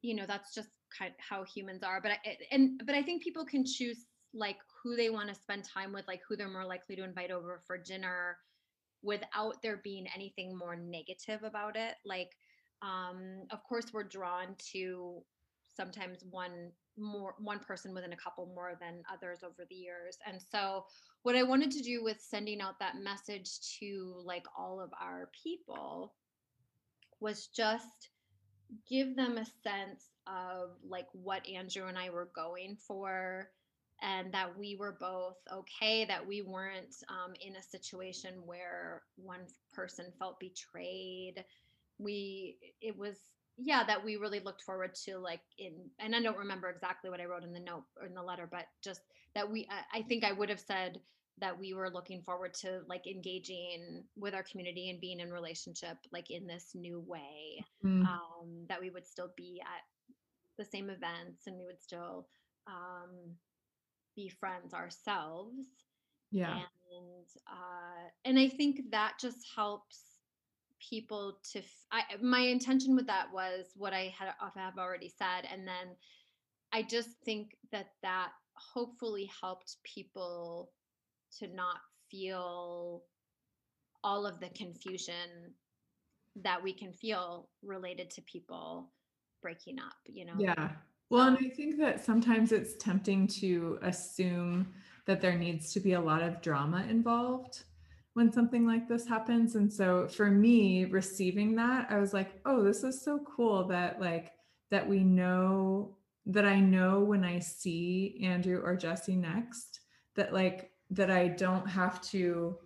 you know, that's just kind of how humans are. But I, and, but I think people can choose like who they want to spend time with, like who they're more likely to invite over for dinner without there being anything more negative about it. Like, um, of course, we're drawn to sometimes one more one person within a couple more than others over the years. And so what i wanted to do with sending out that message to like all of our people was just give them a sense of like what andrew and i were going for and that we were both okay that we weren't um, in a situation where one person felt betrayed. We it was yeah that we really looked forward to like in and i don't remember exactly what i wrote in the note or in the letter but just that we i think i would have said that we were looking forward to like engaging with our community and being in relationship like in this new way mm. um, that we would still be at the same events and we would still um, be friends ourselves yeah and uh, and i think that just helps people to I, my intention with that was what i had have already said and then i just think that that hopefully helped people to not feel all of the confusion that we can feel related to people breaking up you know? Yeah. Well and i think that sometimes it's tempting to assume that there needs to be a lot of drama involved when something like this happens. And so for me, receiving that, I was like, oh, this is so cool that like that we know that I know when I see Andrew or Jesse next, that like that I don't have to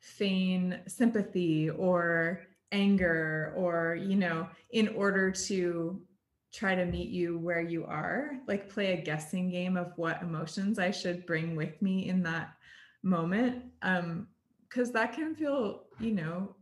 feign sympathy or anger or you know in order to try to meet you where you are like play a guessing game of what emotions i should bring with me in that moment um because that can feel, you know,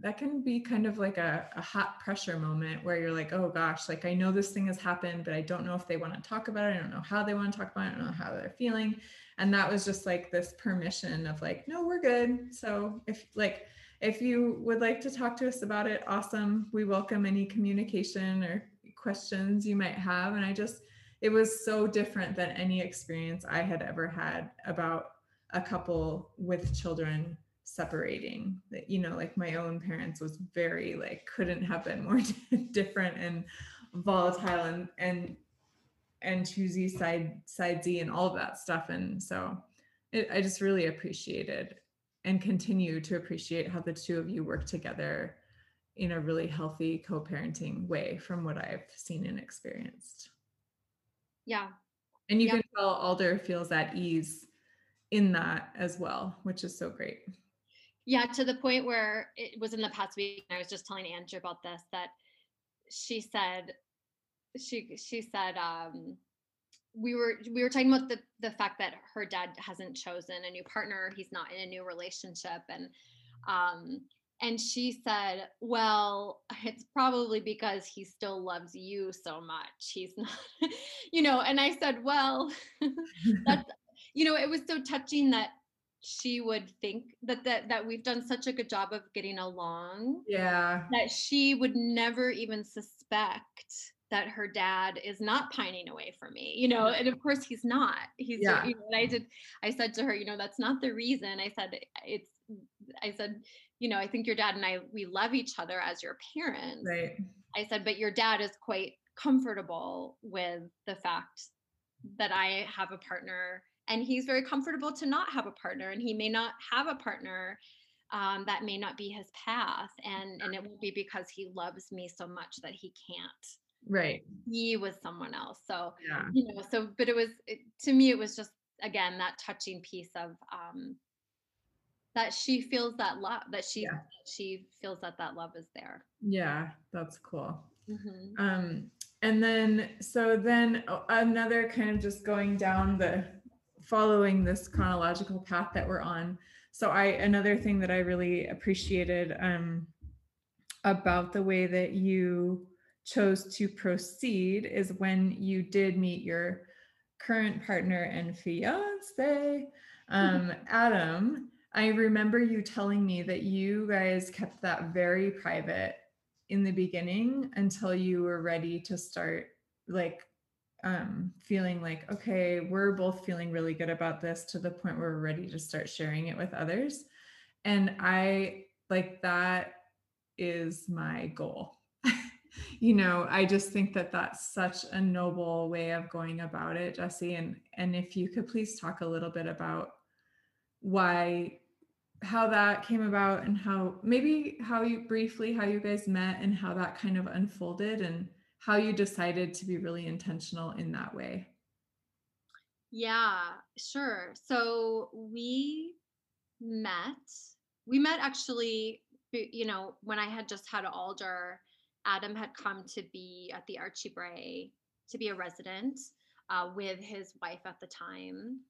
that can be kind of like a, a hot pressure moment where you're like, oh gosh, like I know this thing has happened, but I don't know if they want to talk about it. I don't know how they want to talk about it. I don't know how they're feeling. And that was just like this permission of like, no, we're good. So if like, if you would like to talk to us about it, awesome. We welcome any communication or questions you might have. And I just, it was so different than any experience I had ever had about a couple with children separating that you know like my own parents was very like couldn't have been more different and volatile and and and choosy side side z and all of that stuff. And so it, i just really appreciated and continue to appreciate how the two of you work together in a really healthy co-parenting way from what i've seen and experienced. Yeah. And you yeah. can tell alder feels at ease in that as well, which is so great. Yeah, to the point where it was in the past week, I was just telling Andrew about this that she said she she said um we were we were talking about the the fact that her dad hasn't chosen a new partner he's not in a new relationship and um and she said well it's probably because he still loves you so much he's not you know and i said well that's you know, it was so touching that she would think that that that we've done such a good job of getting along. Yeah. That she would never even suspect that her dad is not pining away for me, you know, and of course he's not. He's, yeah. you know, and I did, I said to her, you know, that's not the reason. I said, it's I said, you know, I think your dad and I, we love each other as your parents. Right. I said, but your dad is quite comfortable with the fact that I have a partner and he's very comfortable to not have a partner and he may not have a partner um, that may not be his path and and it won't be because he loves me so much that he can't right. he was someone else. So yeah. you know so but it was it, to me it was just again that touching piece of um that she feels that love that she Yeah. she feels that that love is there. Yeah that's cool. Mhm. um and then so then another kind of just going down the following this chronological path that we're on. So i another thing that i really appreciated um about the way that you chose to proceed is when you did meet your current partner and fiance. Um adam i remember you telling me that you guys kept that very private in the beginning until you were ready to start like um feeling like okay we're both feeling really good about this to the point where we're ready to start sharing it with others. And i like that is my goal. You know i just think that that's such a noble way of going about it jesse. And and if you could please talk a little bit about why how that came about and how maybe how you briefly how you guys met and how that kind of unfolded and how you decided to be really intentional in that way Yeah, sure. So we met. We met actually, you know, when I had just had Alder, Adam had come to be at the Archie Bray to be a resident uh, with his wife at the time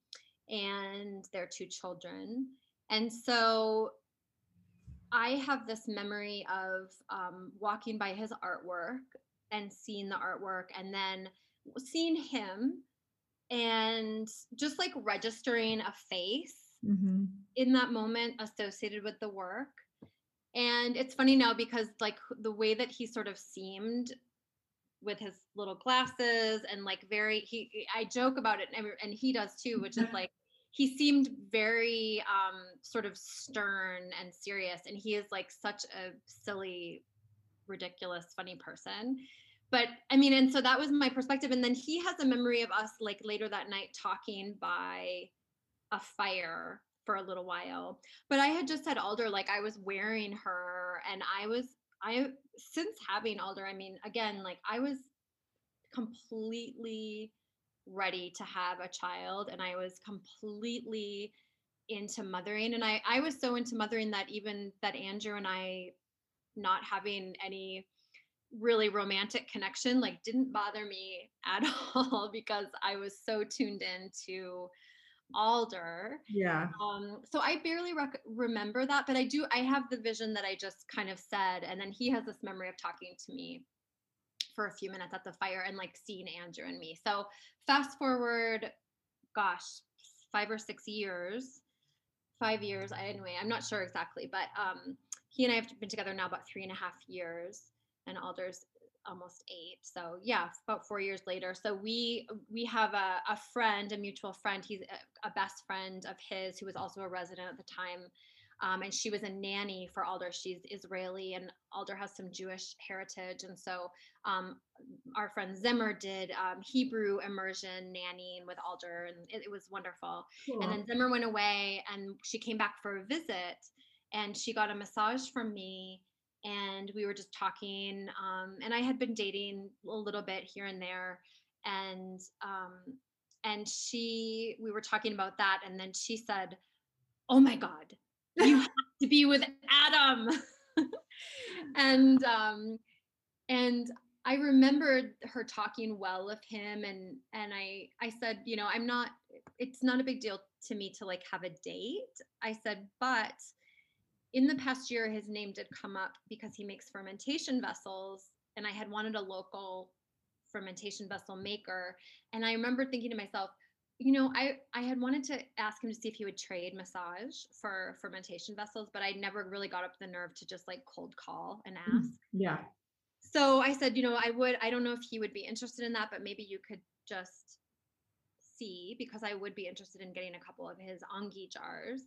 and their two children. And so I have this memory of um, walking by his artwork and seeing the artwork and then seeing him and just like registering a face mm-hmm. in that moment associated with the work. And it's funny now because like the way that he sort of seemed with his little glasses and like very he I joke about it and, and he does too, which is like he seemed very um sort of stern and serious and he is like such a silly ridiculous funny person. But i mean and so that was my perspective. And then he has a memory of us like later that night talking by a fire for a little while. But i had just had alder like i was wearing her and i was i since having alder i mean again like i was completely ready to have a child and i was completely into mothering. And i i was so into mothering that even that andrew and i not having any really romantic connection like didn't bother me at all because i was so tuned in to alder. Yeah. Um so i barely rec- remember that but i do i have the vision that i just kind of said and then he has this memory of talking to me for a few minutes at the fire and like seeing andrew and me. So fast forward gosh five or six years five years anyway i'm not sure exactly but um he and i have been together now about three and a half years and alder's almost eight so yeah about four years later. So we we have a, a friend a mutual friend he's a, a best friend of his who was also a resident at the time um, and she was a nanny for alder. She's israeli and alder has some jewish heritage and so um, our friend zimmer did um, hebrew immersion nannying with alder and it, it was wonderful. And then Zimmer went away and she came back for a visit and she got a massage from me and we were just talking um, and I had been dating a little bit here and there and um, and she we were talking about that and then she said oh my god you have to be with Adam and um and I remembered her talking well of him and and I I said, you know, I'm not it's not a big deal to me to like have a date. I said, but in the past year his name did come up because he makes fermentation vessels and I had wanted a local fermentation vessel maker and I remember thinking to myself, you know, I I had wanted to ask him to see if he would trade massage for fermentation vessels, but I never really got up the nerve to just like cold call and Mm. ask yeah so I said, you know, I would, I don't know if he would be interested in that, but maybe you could just see because I would be interested in getting a couple of his onggi jars.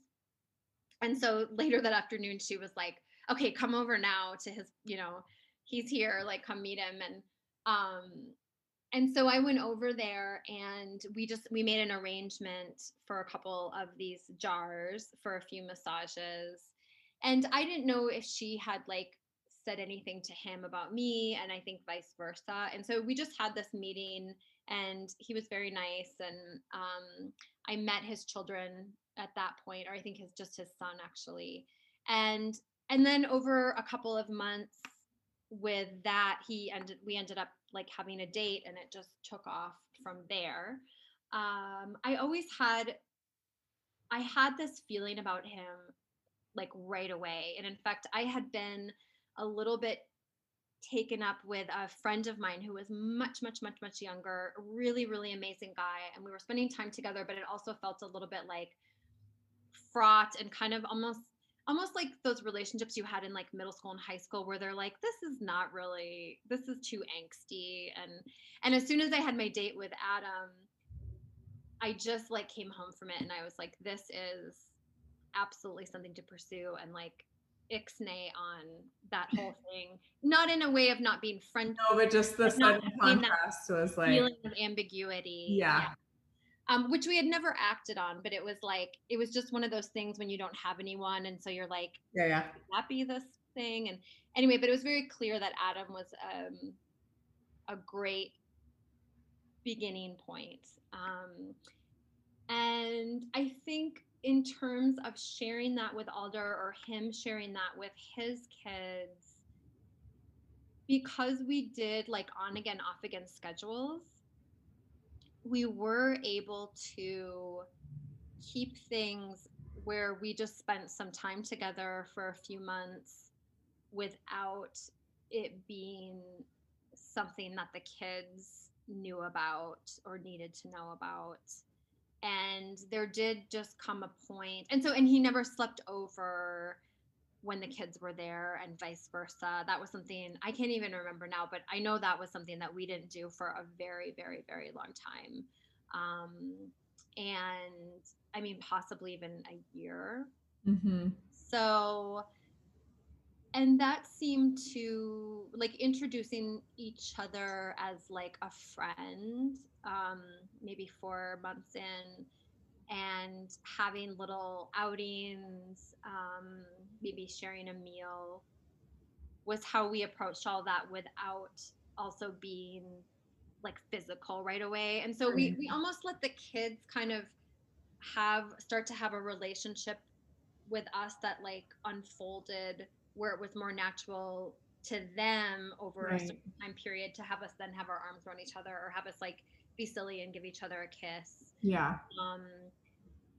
And so later that afternoon, she was like, okay, come over now to his, you know, he's here, like come meet him. And um, and so I went over there and we just we made an arrangement for a couple of these jars for a few massages. And I didn't know if she had like said anything to him about me and I think vice versa. And so we just had this meeting and he was very nice and um, I met his children at that point or I think his just his son actually. And and then over a couple of months with that he ended we ended up like having a date and it just took off from there. Um i always had i had this feeling about him like right away. And in fact i had been a little bit taken up with a friend of mine who was much much much much younger really really amazing guy. And we were spending time together but it also felt a little bit like fraught and kind of almost almost like those relationships you had in like middle school and high school where they're like this is not really this is too angsty and and as soon as i had my date with adam i just like came home from it and i was like this is absolutely something to pursue and like ixnay on that whole thing. Not in a way of not being friendly no but just the sudden contrast was like feeling of ambiguity. Yeah. yeah um, which we had never acted on, but it was like it was just one of those things when you don't have anyone, and so you're like, yeah, yeah, that be this thing? And anyway, but it was very clear that Adam was um, a great beginning point. Um, and I think in terms of sharing that with Alder or him sharing that with his kids, because we did like on again, off again schedules we were able to keep things where we just spent some time together for a few months without it being something that the kids knew about or needed to know about. And there did just come a point and so and he never slept over when the kids were there and vice versa. That was something I can't even remember now, but I know that was something that we didn't do for a very, very, very long time. Um, and I mean, possibly even a year. Mm-hmm. So, and that seemed to like introducing each other as like a friend, um, maybe four months in and having little outings, um, maybe sharing a meal was how we approached all that without also being like physical right away. And so we, we almost let the kids kind of have start to have a relationship with us that like unfolded where it was more natural to them over right. a certain time period to have us then have our arms around each other or have us like be silly and give each other a kiss. Yeah. Um,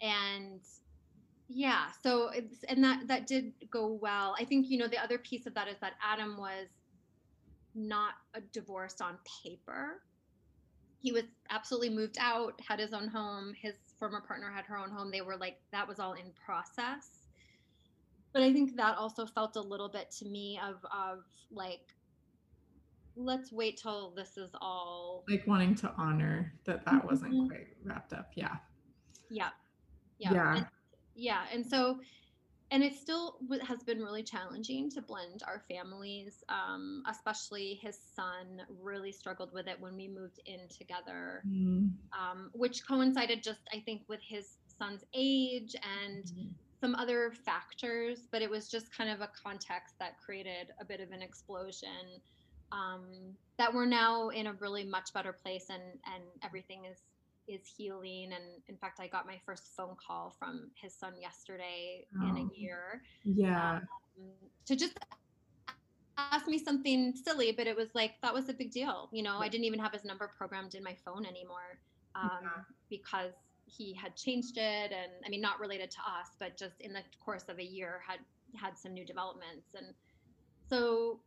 and yeah, so it's and that that did go well. I think you know the other piece of that is that Adam was not a divorced on paper. He was absolutely moved out, had his own home. His former partner had her own home. They were like that was all in process. But I think that also felt a little bit to me of of like let's wait till this is all like wanting to honor that that wasn't mm-hmm. quite wrapped up. Yeah. Yeah. Yeah. Yeah. And, yeah. And so, and it still has been really challenging to blend our families. Um, especially his son really struggled with it when we moved in together, mm. um, which coincided just, I think, with his son's age and mm. some other factors. But it was just kind of a context that created a bit of an explosion. Um, that we're now in a really much better place and and everything is is healing and in fact i got my first phone call from his son yesterday oh, in a oh, year. Yeah. Um, to just ask me something silly but it was like that was a big deal you know? I didn't even have his number programmed in my phone anymore um, yeah. because he had changed it and i mean not related to us but just in the course of a year had had some new developments and so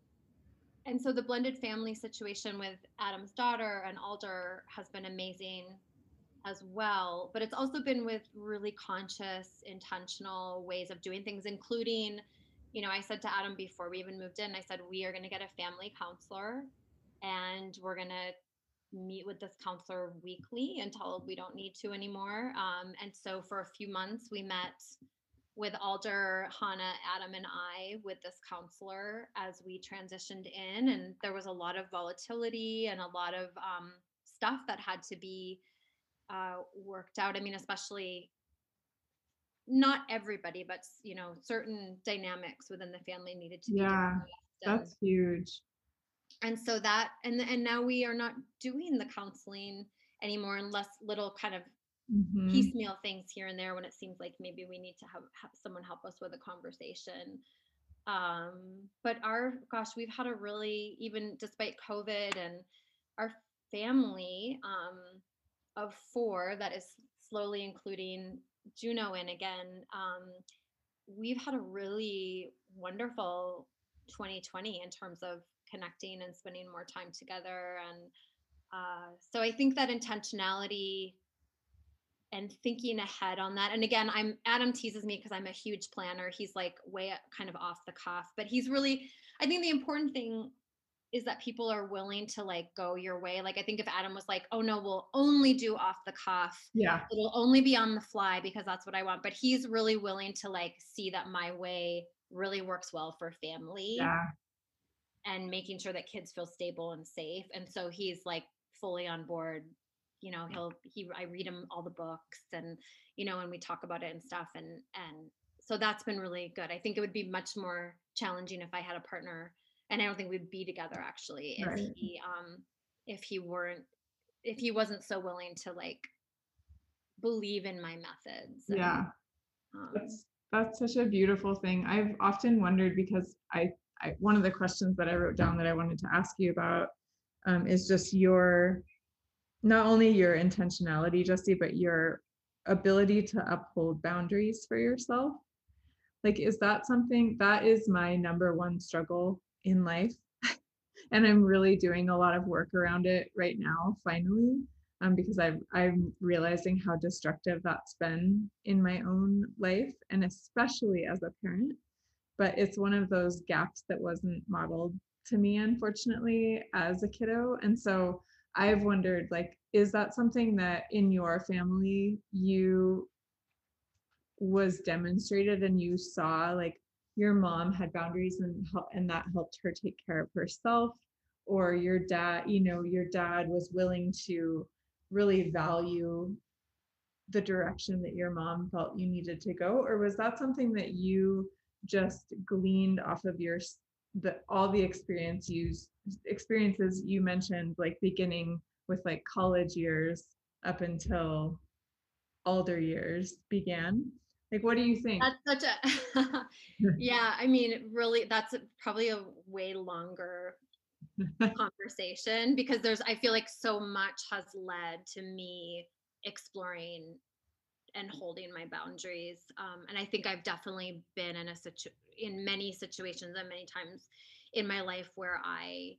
and so the blended family situation with Adam's daughter and Alder has been amazing as well. But it's also been with really conscious, intentional ways of doing things, including, you know, I said to Adam before we even moved in, I said, we are going to get a family counselor and we're going to meet with this counselor weekly until we don't need to anymore. Um, and so for a few months, we met with Alder, Hannah, Adam, and I with this counselor as we transitioned in. And there was a lot of volatility and a lot of um, stuff that had to be uh, worked out. I mean, especially not everybody, but you know, certain dynamics within the family needed to be. Yeah, that's huge. And so that, and and now we are not doing the counseling anymore, unless little kind of mm-hmm. piecemeal things here and there when it seems like maybe we need to have, have someone help us with a conversation um but our gosh we've had a really even despite covid and our family um of four that is slowly including juno in again um we've had a really wonderful 2020 in terms of connecting and spending more time together and uh, so i think that intentionality and thinking ahead on that. And again, I'm Adam teases me because I'm a huge planner. He's like way kind of off the cuff, but he's really, I think the important thing is that people are willing to like go your way. Like I think if Adam was like, "Oh no, we'll only do off the cuff. Yeah. It'll only be on the fly because that's what I want." But he's really willing to like see that my way really works well for family. Yeah. And making sure that kids feel stable and safe. And so he's like fully on board you know he'll he i read him all the books and you know and we talk about it and stuff and and so that's been really good i think it would be much more challenging if i had a partner and i don't think we'd be together actually if right. he um if he weren't if he wasn't so willing to like believe in my methods and, yeah um, that's that's such a beautiful thing i've often wondered because I, I one of the questions that i wrote down that i wanted to ask you about um, is just your not only your intentionality, Jesse, but your ability to uphold boundaries for yourself. Like, is that something that is my number one struggle in life? and I'm really doing a lot of work around it right now, finally, um, because I've, I'm realizing how destructive that's been in my own life, and especially as a parent. But it's one of those gaps that wasn't modeled to me, unfortunately, as a kiddo. And so I've wondered like is that something that in your family you was demonstrated and you saw like your mom had boundaries and help, and that helped her take care of herself or your dad you know your dad was willing to really value the direction that your mom felt you needed to go? Or was that something that you just gleaned off of your the all the experience you experiences you mentioned like beginning with like college years up until older years began like what do you think? That's such a yeah i mean really that's probably a way longer conversation because there's i feel like so much has led to me exploring and holding my boundaries um, and i think i've definitely been in a situ in many situations and many times in my life where I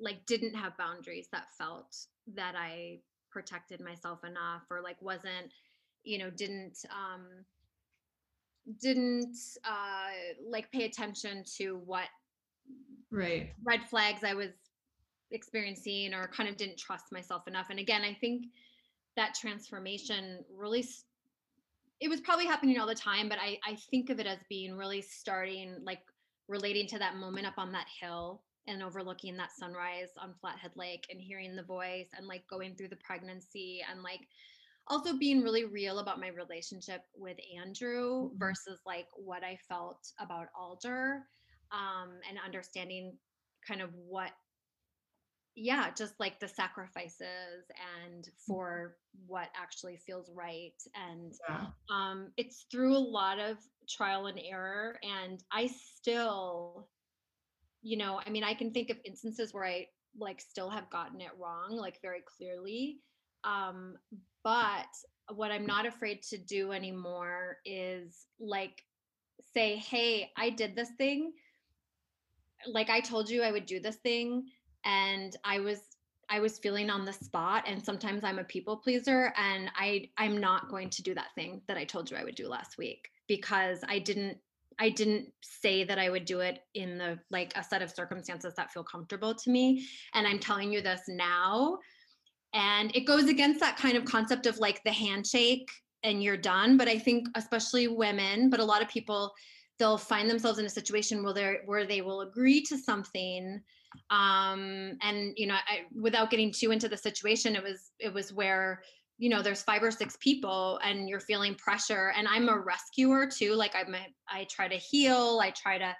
like didn't have boundaries that felt that I protected myself enough or like wasn't you know didn't um didn't uh like pay attention to what right. red flags I was experiencing or kind of didn't trust myself enough. And again I think that transformation really it was probably happening all the time but I I think of it as being really starting like relating to that moment up on that hill and overlooking that sunrise on Flathead Lake and hearing the voice and like going through the pregnancy and like also being really real about my relationship with Andrew mm-hmm. versus like what I felt about Alder um, and understanding kind of what yeah just like the sacrifices and mm-hmm. for what actually feels right and yeah. um it's through a lot of trial and error and i still you know i mean i can think of instances where i like still have gotten it wrong like very clearly um but what i'm not afraid to do anymore is like say hey i did this thing. Like i told you i would do this thing and I was I was feeling on the spot and sometimes I'm a people pleaser and I I'm not going to do that thing that I told you I would do last week because I didn't I didn't say that I would do it in the like a set of circumstances that feel comfortable to me. And I'm telling you this now and it goes against that kind of concept of like the handshake and you're done. But i think especially women but a lot of people they'll find themselves in a situation where they where they will agree to something um and you know I, without getting too into the situation it was it was where you know there's five or six people and you're feeling pressure. And i'm a rescuer too. Like i'm a, i try to heal. I try to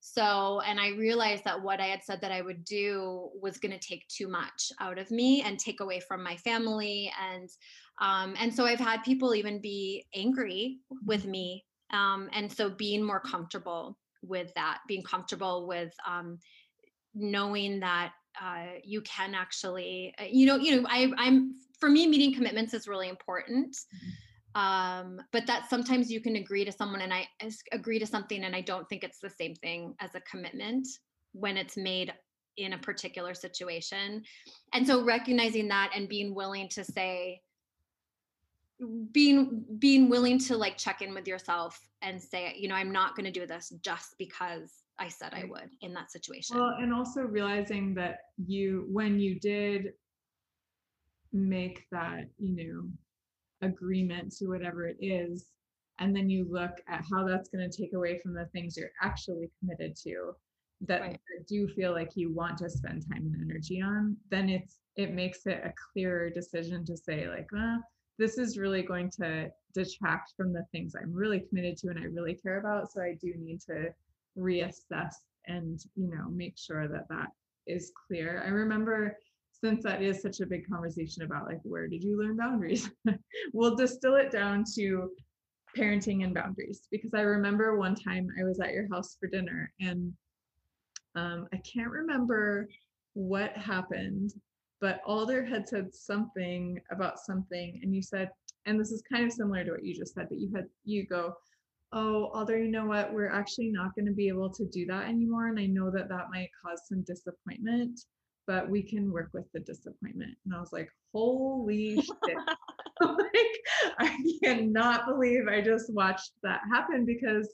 so and i realized that what i had said that i would do was going to take too much out of me and take away from my family and um and so i've had people even be angry with mm-hmm. me um and so being more comfortable with that being comfortable with um knowing that uh, you can actually uh, you know you know I, i'm for me meeting commitments is really important mm-hmm. Um, but that sometimes you can agree to someone and i agree to something and i don't think it's the same thing as a commitment when it's made in a particular situation. And so recognizing that and being willing to say being being willing to like check in with yourself and say you know i'm not going to do this just because i said i would in that situation. Well and also realizing that you when you did make that you know agreement to whatever it is and then you look at how that's going to take away from the things you're actually committed to that right. do feel like you want to spend time and energy on then it's it makes it a clearer decision to say like well this is really going to detract from the things i'm really committed to and i really care about so i do need to reassess and you know make sure that that is clear i remember since that is such a big conversation about like where did you learn boundaries? We'll distill it down to parenting and boundaries because i remember one time i was at your house for dinner and um, i can't remember what happened but alder had said something about something and you said and this is kind of similar to what you just said but you had you go oh alder you know what? We're actually not going to be able to do that anymore and i know that that might cause some disappointment but we can work with the disappointment. And I was like, holy shit. like, I cannot believe I just watched that happen because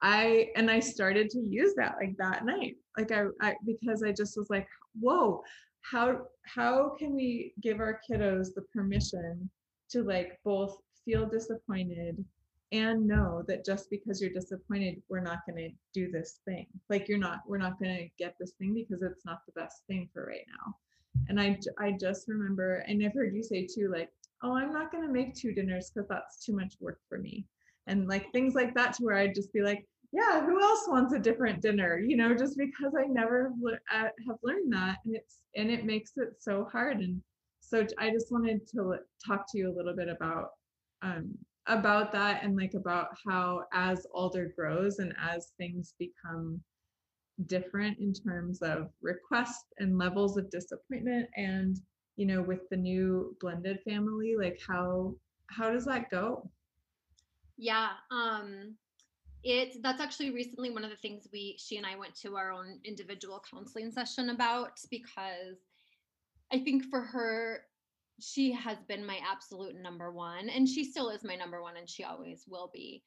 I, and I started to use that like that night. Like I, I because I just was like, whoa, how, how can we give our kiddos the permission to like both feel disappointed and know that just because you're disappointed we're not going to do this thing. Like you're not we're not going to get this thing because it's not the best thing for right now. And i i just remember and i've heard you say too like oh i'm not going to make two dinners because that's too much work for me. And like things like that to where i'd just be like yeah who else wants a different dinner? You know just because i never uh, have learned that and it's and it makes it so hard. And so i just wanted to talk to you a little bit about um, about that and like about how as alder grows and as things become different in terms of requests and levels of disappointment and you know with the new blended family like how how does that go? Yeah um it that's actually recently one of the things we she and i went to our own individual counseling session about because i think for her she has been my absolute number one and she still is my number one and she always will be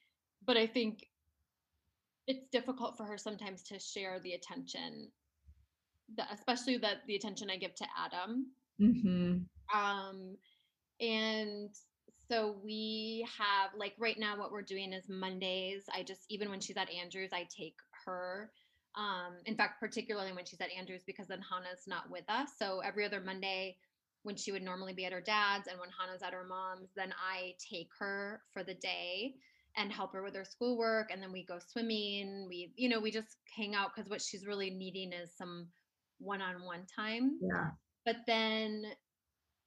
but i think it's difficult for her sometimes to share the attention that especially that the attention i give to adam. Mm-hmm. um and so we have like right now what we're doing is mondays. I just even when she's at andrews i take her um in fact particularly when she's at andrews because then hannah's not with us. So every other monday when she would normally be at her dad's and when Hannah's at her mom's, then I take her for the day and help her with her schoolwork and then we go swimming. We you know, we just hang out cuz what she's really needing is some one-on-one time. Yeah. But then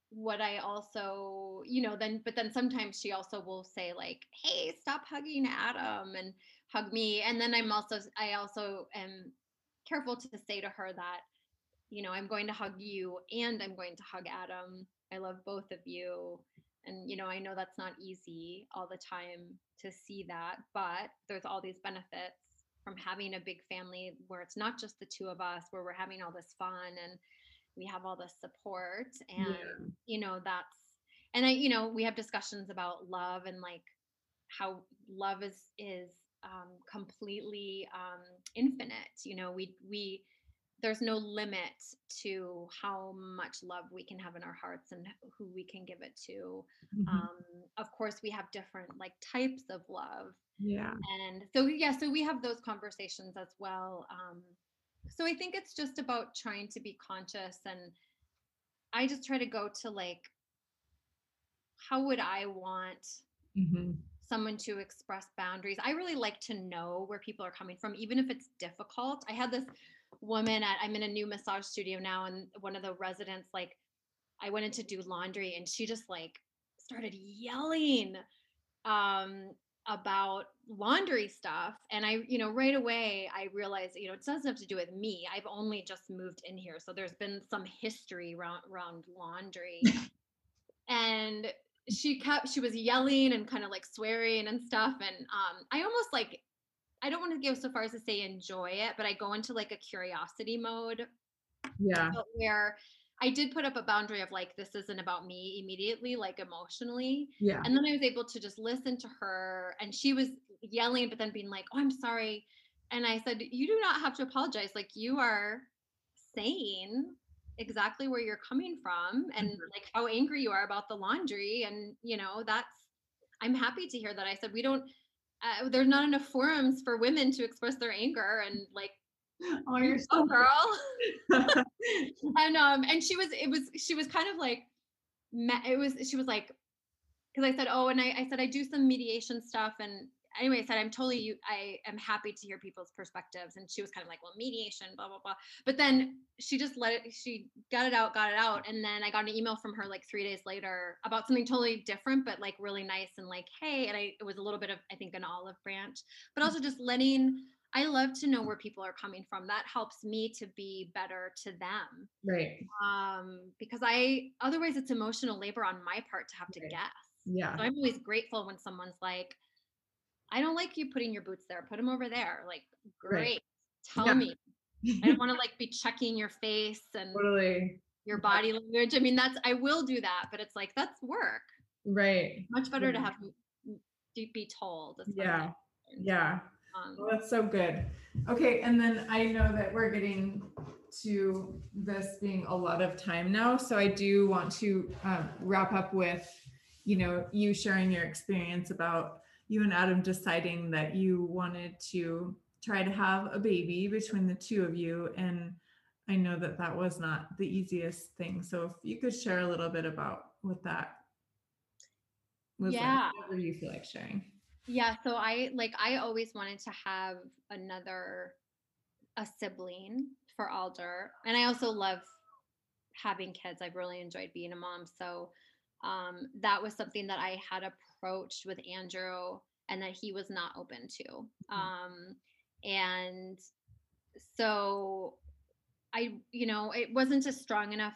what I also, you know, then but then sometimes she also will say like, "Hey, stop hugging Adam and hug me." And then I'm also I also am careful to say to her that you know, I'm going to hug you and I'm going to hug Adam. I love both of you. And, you know, I know that's not easy all the time to see that, but there's all these benefits from having a big family where it's not just the two of us, where we're having all this fun and we have all this support. And, yeah. you know, that's, and I, you know, we have discussions about love and like how love is, is, um, completely um, infinite. You know, we, we, there's no limit to how much love we can have in our hearts and who we can give it to. Mhm. Um, of course, we have different like types of love, yeah. and so yeah, so we have those conversations as well. Um, so I think it's just about trying to be conscious, and I just try to go to like, how would I want hmm someone to express boundaries. I really like to know where people are coming from, even if it's difficult. I had this woman at, I'm in a new massage studio now, and one of the residents, like, I went in to do laundry and she just like started yelling um, about laundry stuff. And I, you know, right away I realized, you know, it doesn't have to do with me. I've only just moved in here. So there's been some history around, around laundry. and she kept she was yelling and kind of like swearing and stuff and um i almost like i don't want to go so far as to say enjoy it but i go into like a curiosity mode Yeah. where i did put up a boundary of like this isn't about me immediately like emotionally Yeah. and then i was able to just listen to her and she was yelling but then being like oh i'm sorry and i said you do not have to apologize like you are saying exactly where you're coming from and Mhm. like how angry you are about the laundry and you know that's i'm happy to hear that i said we don't uh, there's not enough forums for women to express their anger and like Oh, you're so girl. And um and she was it was she was kind of like it was she was like because i said oh and I, I said i do some mediation stuff and anyway i said i'm totally you i am happy to hear people's perspectives and she was kind of like well mediation blah blah blah but then she just let it she got it out got it out and then i got an email from her like three days later about something totally different but like really nice and like hey and i it was a little bit of i think an olive branch but also just letting i love to know where people are coming from that helps me to be better to them right. um because i otherwise it's emotional labor on my part to have to Right. guess Yeah. so i'm always grateful when someone's like i don't like you putting your boots there put them over there like Right. great tell Yeah. me i don't want to like be checking your face and totally. your body language i mean that's i will do that but it's like that's work Right. much better to have to be told Yeah. Yeah. um, Well, that's so good. Okay, and then I know that we're getting to this being a lot of time now, so I do want to um, wrap up with, you know, you sharing your experience about you and Adam deciding that you wanted to try to have a baby between the two of you, and I know that that was not the easiest thing. So if you could share a little bit about what that was Yeah. like, whatever you feel like sharing. Yeah, so I like I always wanted to have another a sibling for Alder. And I also love having kids. I've really enjoyed being a mom. So um that was something that I had approached with Andrew and that he was not open to. Um and so I you know, it wasn't a strong enough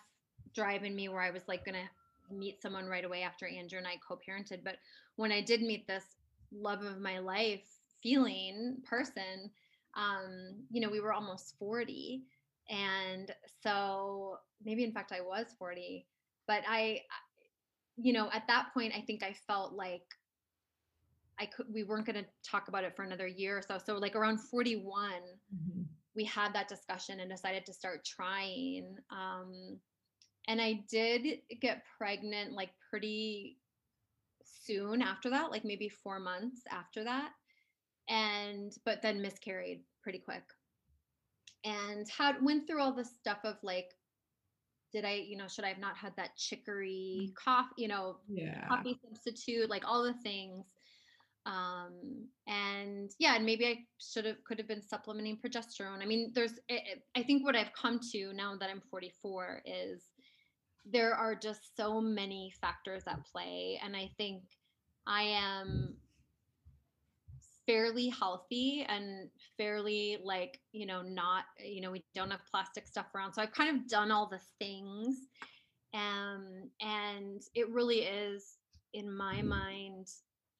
drive in me where I was like going to meet someone right away after Andrew and I co-parented, but when I did meet this love of my life feeling person um you know we were almost 40 and so maybe in fact i was 40 but I- you know at that point i think i felt like i could we weren't going to talk about it for another year or so so like around 41 Mhm. we had that discussion and decided to start trying um and i did get pregnant like pretty soon after that like maybe four months after that and but then miscarried pretty quick and had went through all the stuff of like did i you know should i have not had that chicory mm. cough you know Yeah. coffee substitute like all the things. Um and yeah and maybe i should have could have been supplementing progesterone. I mean there's it, it- i think what i've come to now that i'm 44 is there are just so many factors at play and i think i am fairly healthy and fairly like you know not you know we don't have plastic stuff around. So i've kind of done all the things um and it really is in my mind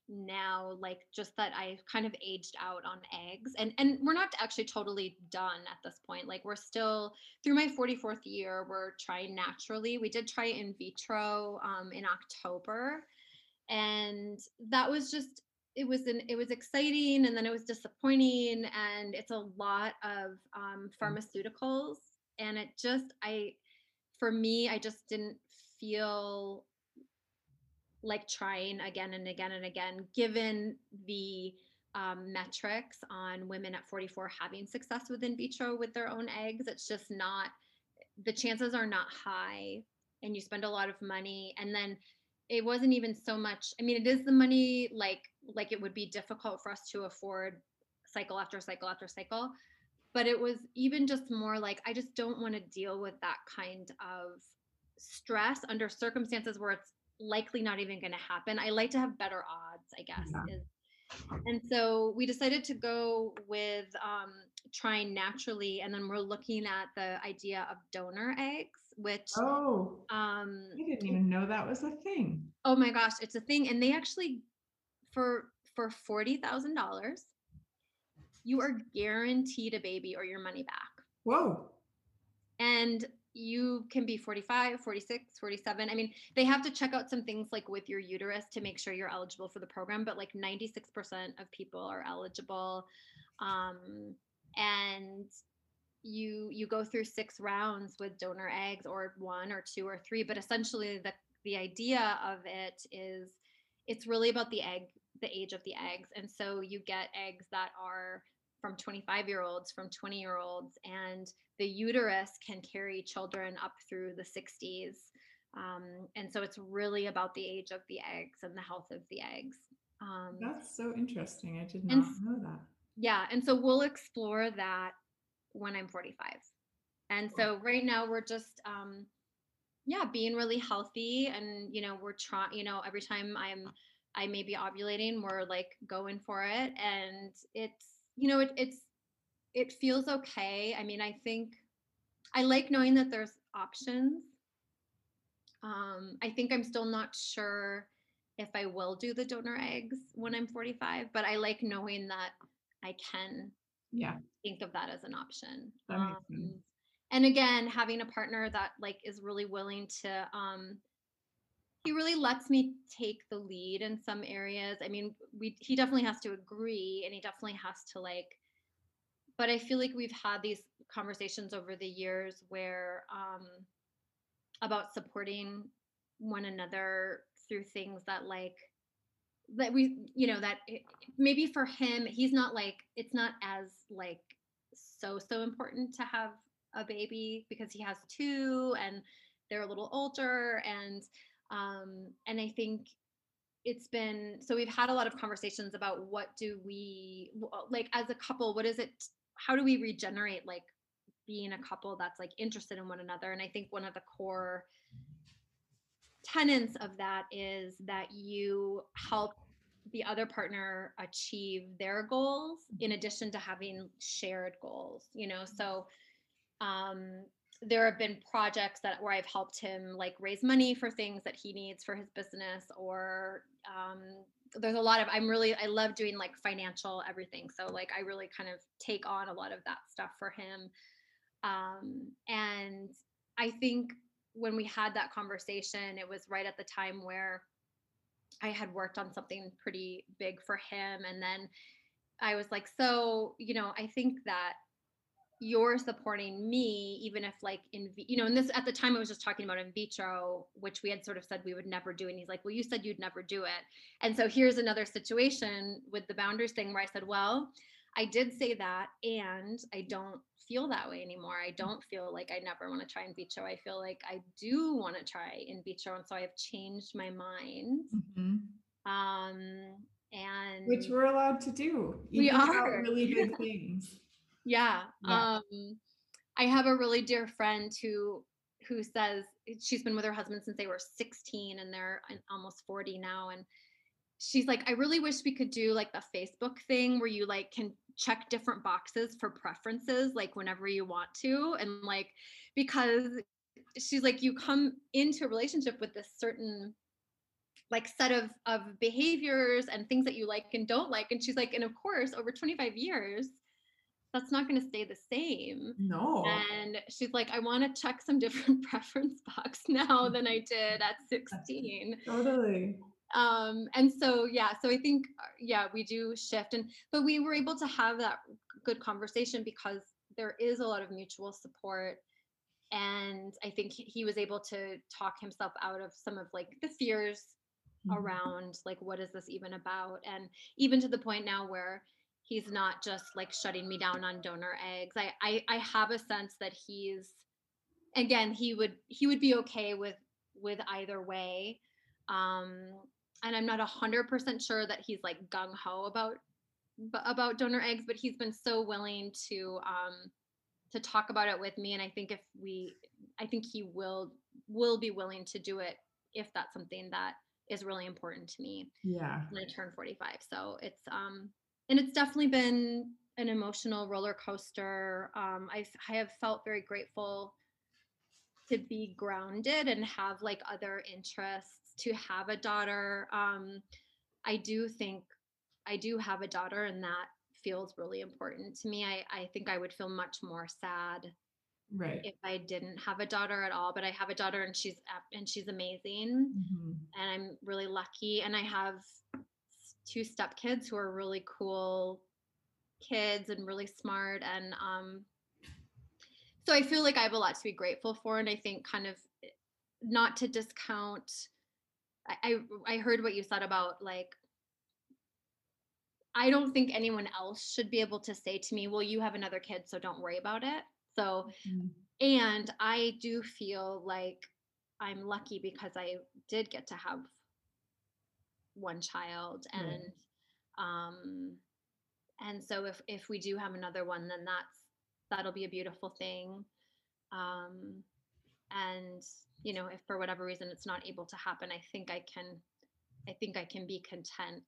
now like just that i've kind of aged out on eggs. And and we're not actually totally done at this point. Like we're still through my 44th year we're trying naturally. We did try in vitro um, in october and that was just it was an it was exciting and then it was disappointing and it's a lot of um, pharmaceuticals and it just I for me I just didn't feel like trying again and again and again given the um, metrics on women at 44 having success with in vitro with their own eggs. It's just not the chances are not high and you spend a lot of money and then it wasn't even so much i mean it is the money like like it would be difficult for us to afford cycle after cycle after cycle but it was even just more like i just don't want to deal with that kind of stress under circumstances where it's likely not even going to happen i like to have better odds i guess yeah. is, and so we decided to go with um, trying naturally and then we're looking at the idea of donor eggs which oh. um i didn't even know that was a thing. Oh my gosh it's a thing and they actually for for $40000 you are guaranteed a baby or your money back. Whoa. And you can be 45 46 47 i mean they have to check out some things like with your uterus to make sure you're eligible for the program but like 96% of people are eligible um, and you you go through six rounds with donor eggs or one or two or three but essentially the the idea of it is it's really about the egg the age of the eggs. And so you get eggs that are from 25 year olds from 20 year olds and the uterus can carry children up through the 60s um, and so it's really about the age of the eggs and the health of the eggs. Um, that's so interesting. I did not know that. Yeah and so we'll explore that when I'm 45. And so right now we're just um yeah, being really healthy and you know, we're trying, you know, every time I'm I may be ovulating, we're like going for it and it's you know, it, it's it feels okay. I mean, I think I like knowing that there's options. Um, I think I'm still not sure if I will do the donor eggs when I'm 45, but I like knowing that I can yeah. think of that as an option um, and again having a partner that like is really willing to um he really lets me take the lead in some areas. I mean we he definitely has to agree and he definitely has to like but i feel like we've had these conversations over the years where um about supporting one another through things that like that we you know that it, maybe for him he's not like it's not as like so so important to have a baby because he has two and they're a little older and um and i think it's been so we've had a lot of conversations about what do we like as a couple what is it how do we regenerate like being a couple that's like interested in one another? And i think one of the core tenets of that is that you help the other partner achieve their goals in addition to having shared goals you know? So um there have been projects that where I've helped him like raise money for things that he needs for his business or um there's a lot of I'm really I love doing like financial everything so like I really kind of take on a lot of that stuff for him. Um and I think when we had that conversation it was right at the time where I had worked on something pretty big for him. And then I was like, so, you know, I think that you're supporting me, even if like in, you know, and this at the time I was just talking about in vitro, which we had sort of said we would never do. And he's like, well, you said you'd never do it. And so here's another situation with the boundaries thing where I said, well, I did say that, and I don't feel that way anymore. I don't feel like I never want to try in vitro. I feel like I do want to try in vitro, and so I have changed my mind. Mm-hmm. Um, and which we're allowed to do. we are really big things. Yeah. yeah. Um, I have a really dear friend who who says she's been with her husband since they were 16 and they're almost 40 now and she's like i really wish we could do like the facebook thing where you like can check different boxes for preferences like whenever you want to and like because she's like you come into a relationship with this certain like set of of behaviors and things that you like and don't like and she's like and of course over 25 years that's not going to stay the same. No. And she's like i want to check some different preference box now mm. than i did at 16 totally um and so yeah so i think uh, yeah we do shift and but we were able to have that good conversation because there is a lot of mutual support and I think he was able to talk himself out of some of like the fears mm-hmm. around like what is this even about and even to the point now where he's not just like shutting me down on donor eggs I, I i have a sense that he's again he would he would be okay with with either way um and i'm not a hundred percent sure that he's like gung-ho about about donor eggs but he's been so willing to um to talk about it with me and i think if we i think he will will be willing to do it if that's something that is really important to me yeah. when i turn 45 so it's um and it's definitely been an emotional roller coaster. Um i i have felt very grateful to be grounded and have like other interests to have a daughter um i do think i do have a daughter and that feels really important to me. I, I think I would feel much more sad right if I didn't have a daughter at all. But I have a daughter and she's and she's amazing. Mm-hmm. And I'm really lucky. And I have two stepkids who are really cool kids and really smart. And um so I feel like I have a lot to be grateful for. And I think kind of not to discount I, I, heard what you said about like I don't think anyone else should be able to say to me, well, you have another kid, so don't worry about it. So, mm-hmm. and I do feel like I'm lucky because I did get to have one child and um and so if if we do have another one then that's that'll be a beautiful thing um and you know if for whatever reason it's not able to happen i think i can i think i can be content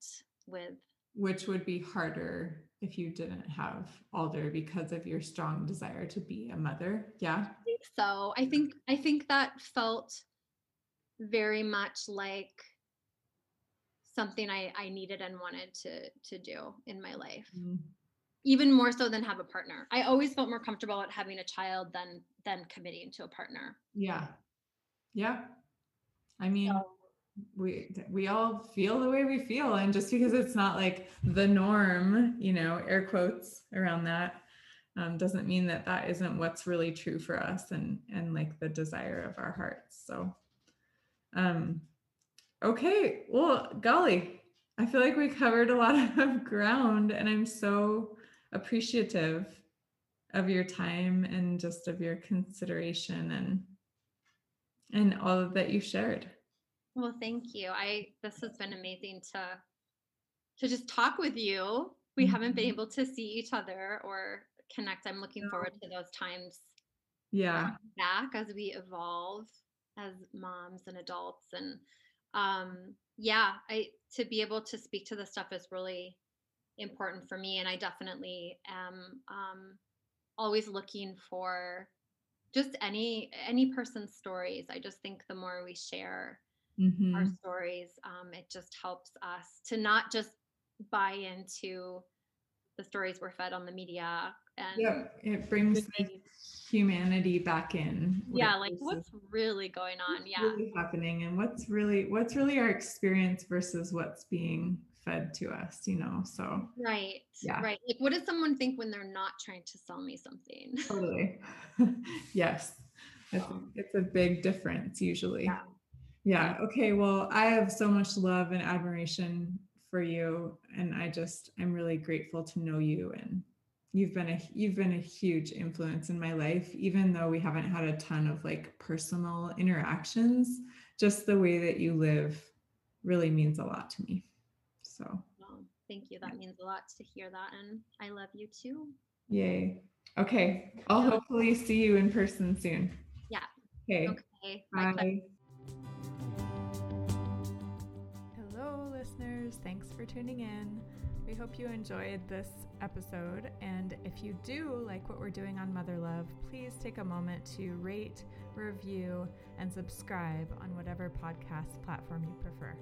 with which would be harder if you didn't have Alder because of your strong desire to be a mother. Yeah. I think so. I think I think that felt very much like something I, I needed and wanted to to do in my life. Mm. Even more so than have a partner. I always felt more comfortable at having a child than than committing to a partner. Yeah. Yeah. I mean, so, we we all feel the way we feel and just because it's not like the norm you know air quotes around that um, doesn't mean that that isn't what's really true for us and and like the desire of our hearts so um okay well golly i feel like we covered a lot of ground and i'm so appreciative of your time and just of your consideration and and all that you shared well, thank you. I this has been amazing to to just talk with you. We mm-hmm. haven't been mm-hmm. able to see each other or connect. I'm looking forward to those times. Yeah. Back as we evolve as moms and adults and um yeah, I to be able to speak to this stuff is really important for me and I definitely am um always looking for just any any person's stories. I just think the more we share mm-hmm. our stories, um, it just helps us to not just buy into the stories we're fed on the media. And yeah, it brings humanity back in. Yeah, like what's really going on? Yeah, really happening, and what's really what's really our experience versus what's being fed to us you know so right yeah right like what does someone think when they're not trying to sell me something totally yes it's, a, it's a big difference usually yeah. Yeah. Okay. Well, I have so much love and admiration for you, and I just I'm really grateful to know you and you've been a you've been a huge influence in my life even though we haven't had a ton of like personal interactions just the way that you live really means a lot to me so well, thank you that means a lot to hear that and i love you too yay okay i'll hopefully see you in person soon yeah okay, okay. bye Hello, listeners. Thanks for tuning in. We hope you enjoyed this episode. And if you do like what we're doing on Mother Love, please take a moment to rate, review, and subscribe on whatever podcast platform you prefer.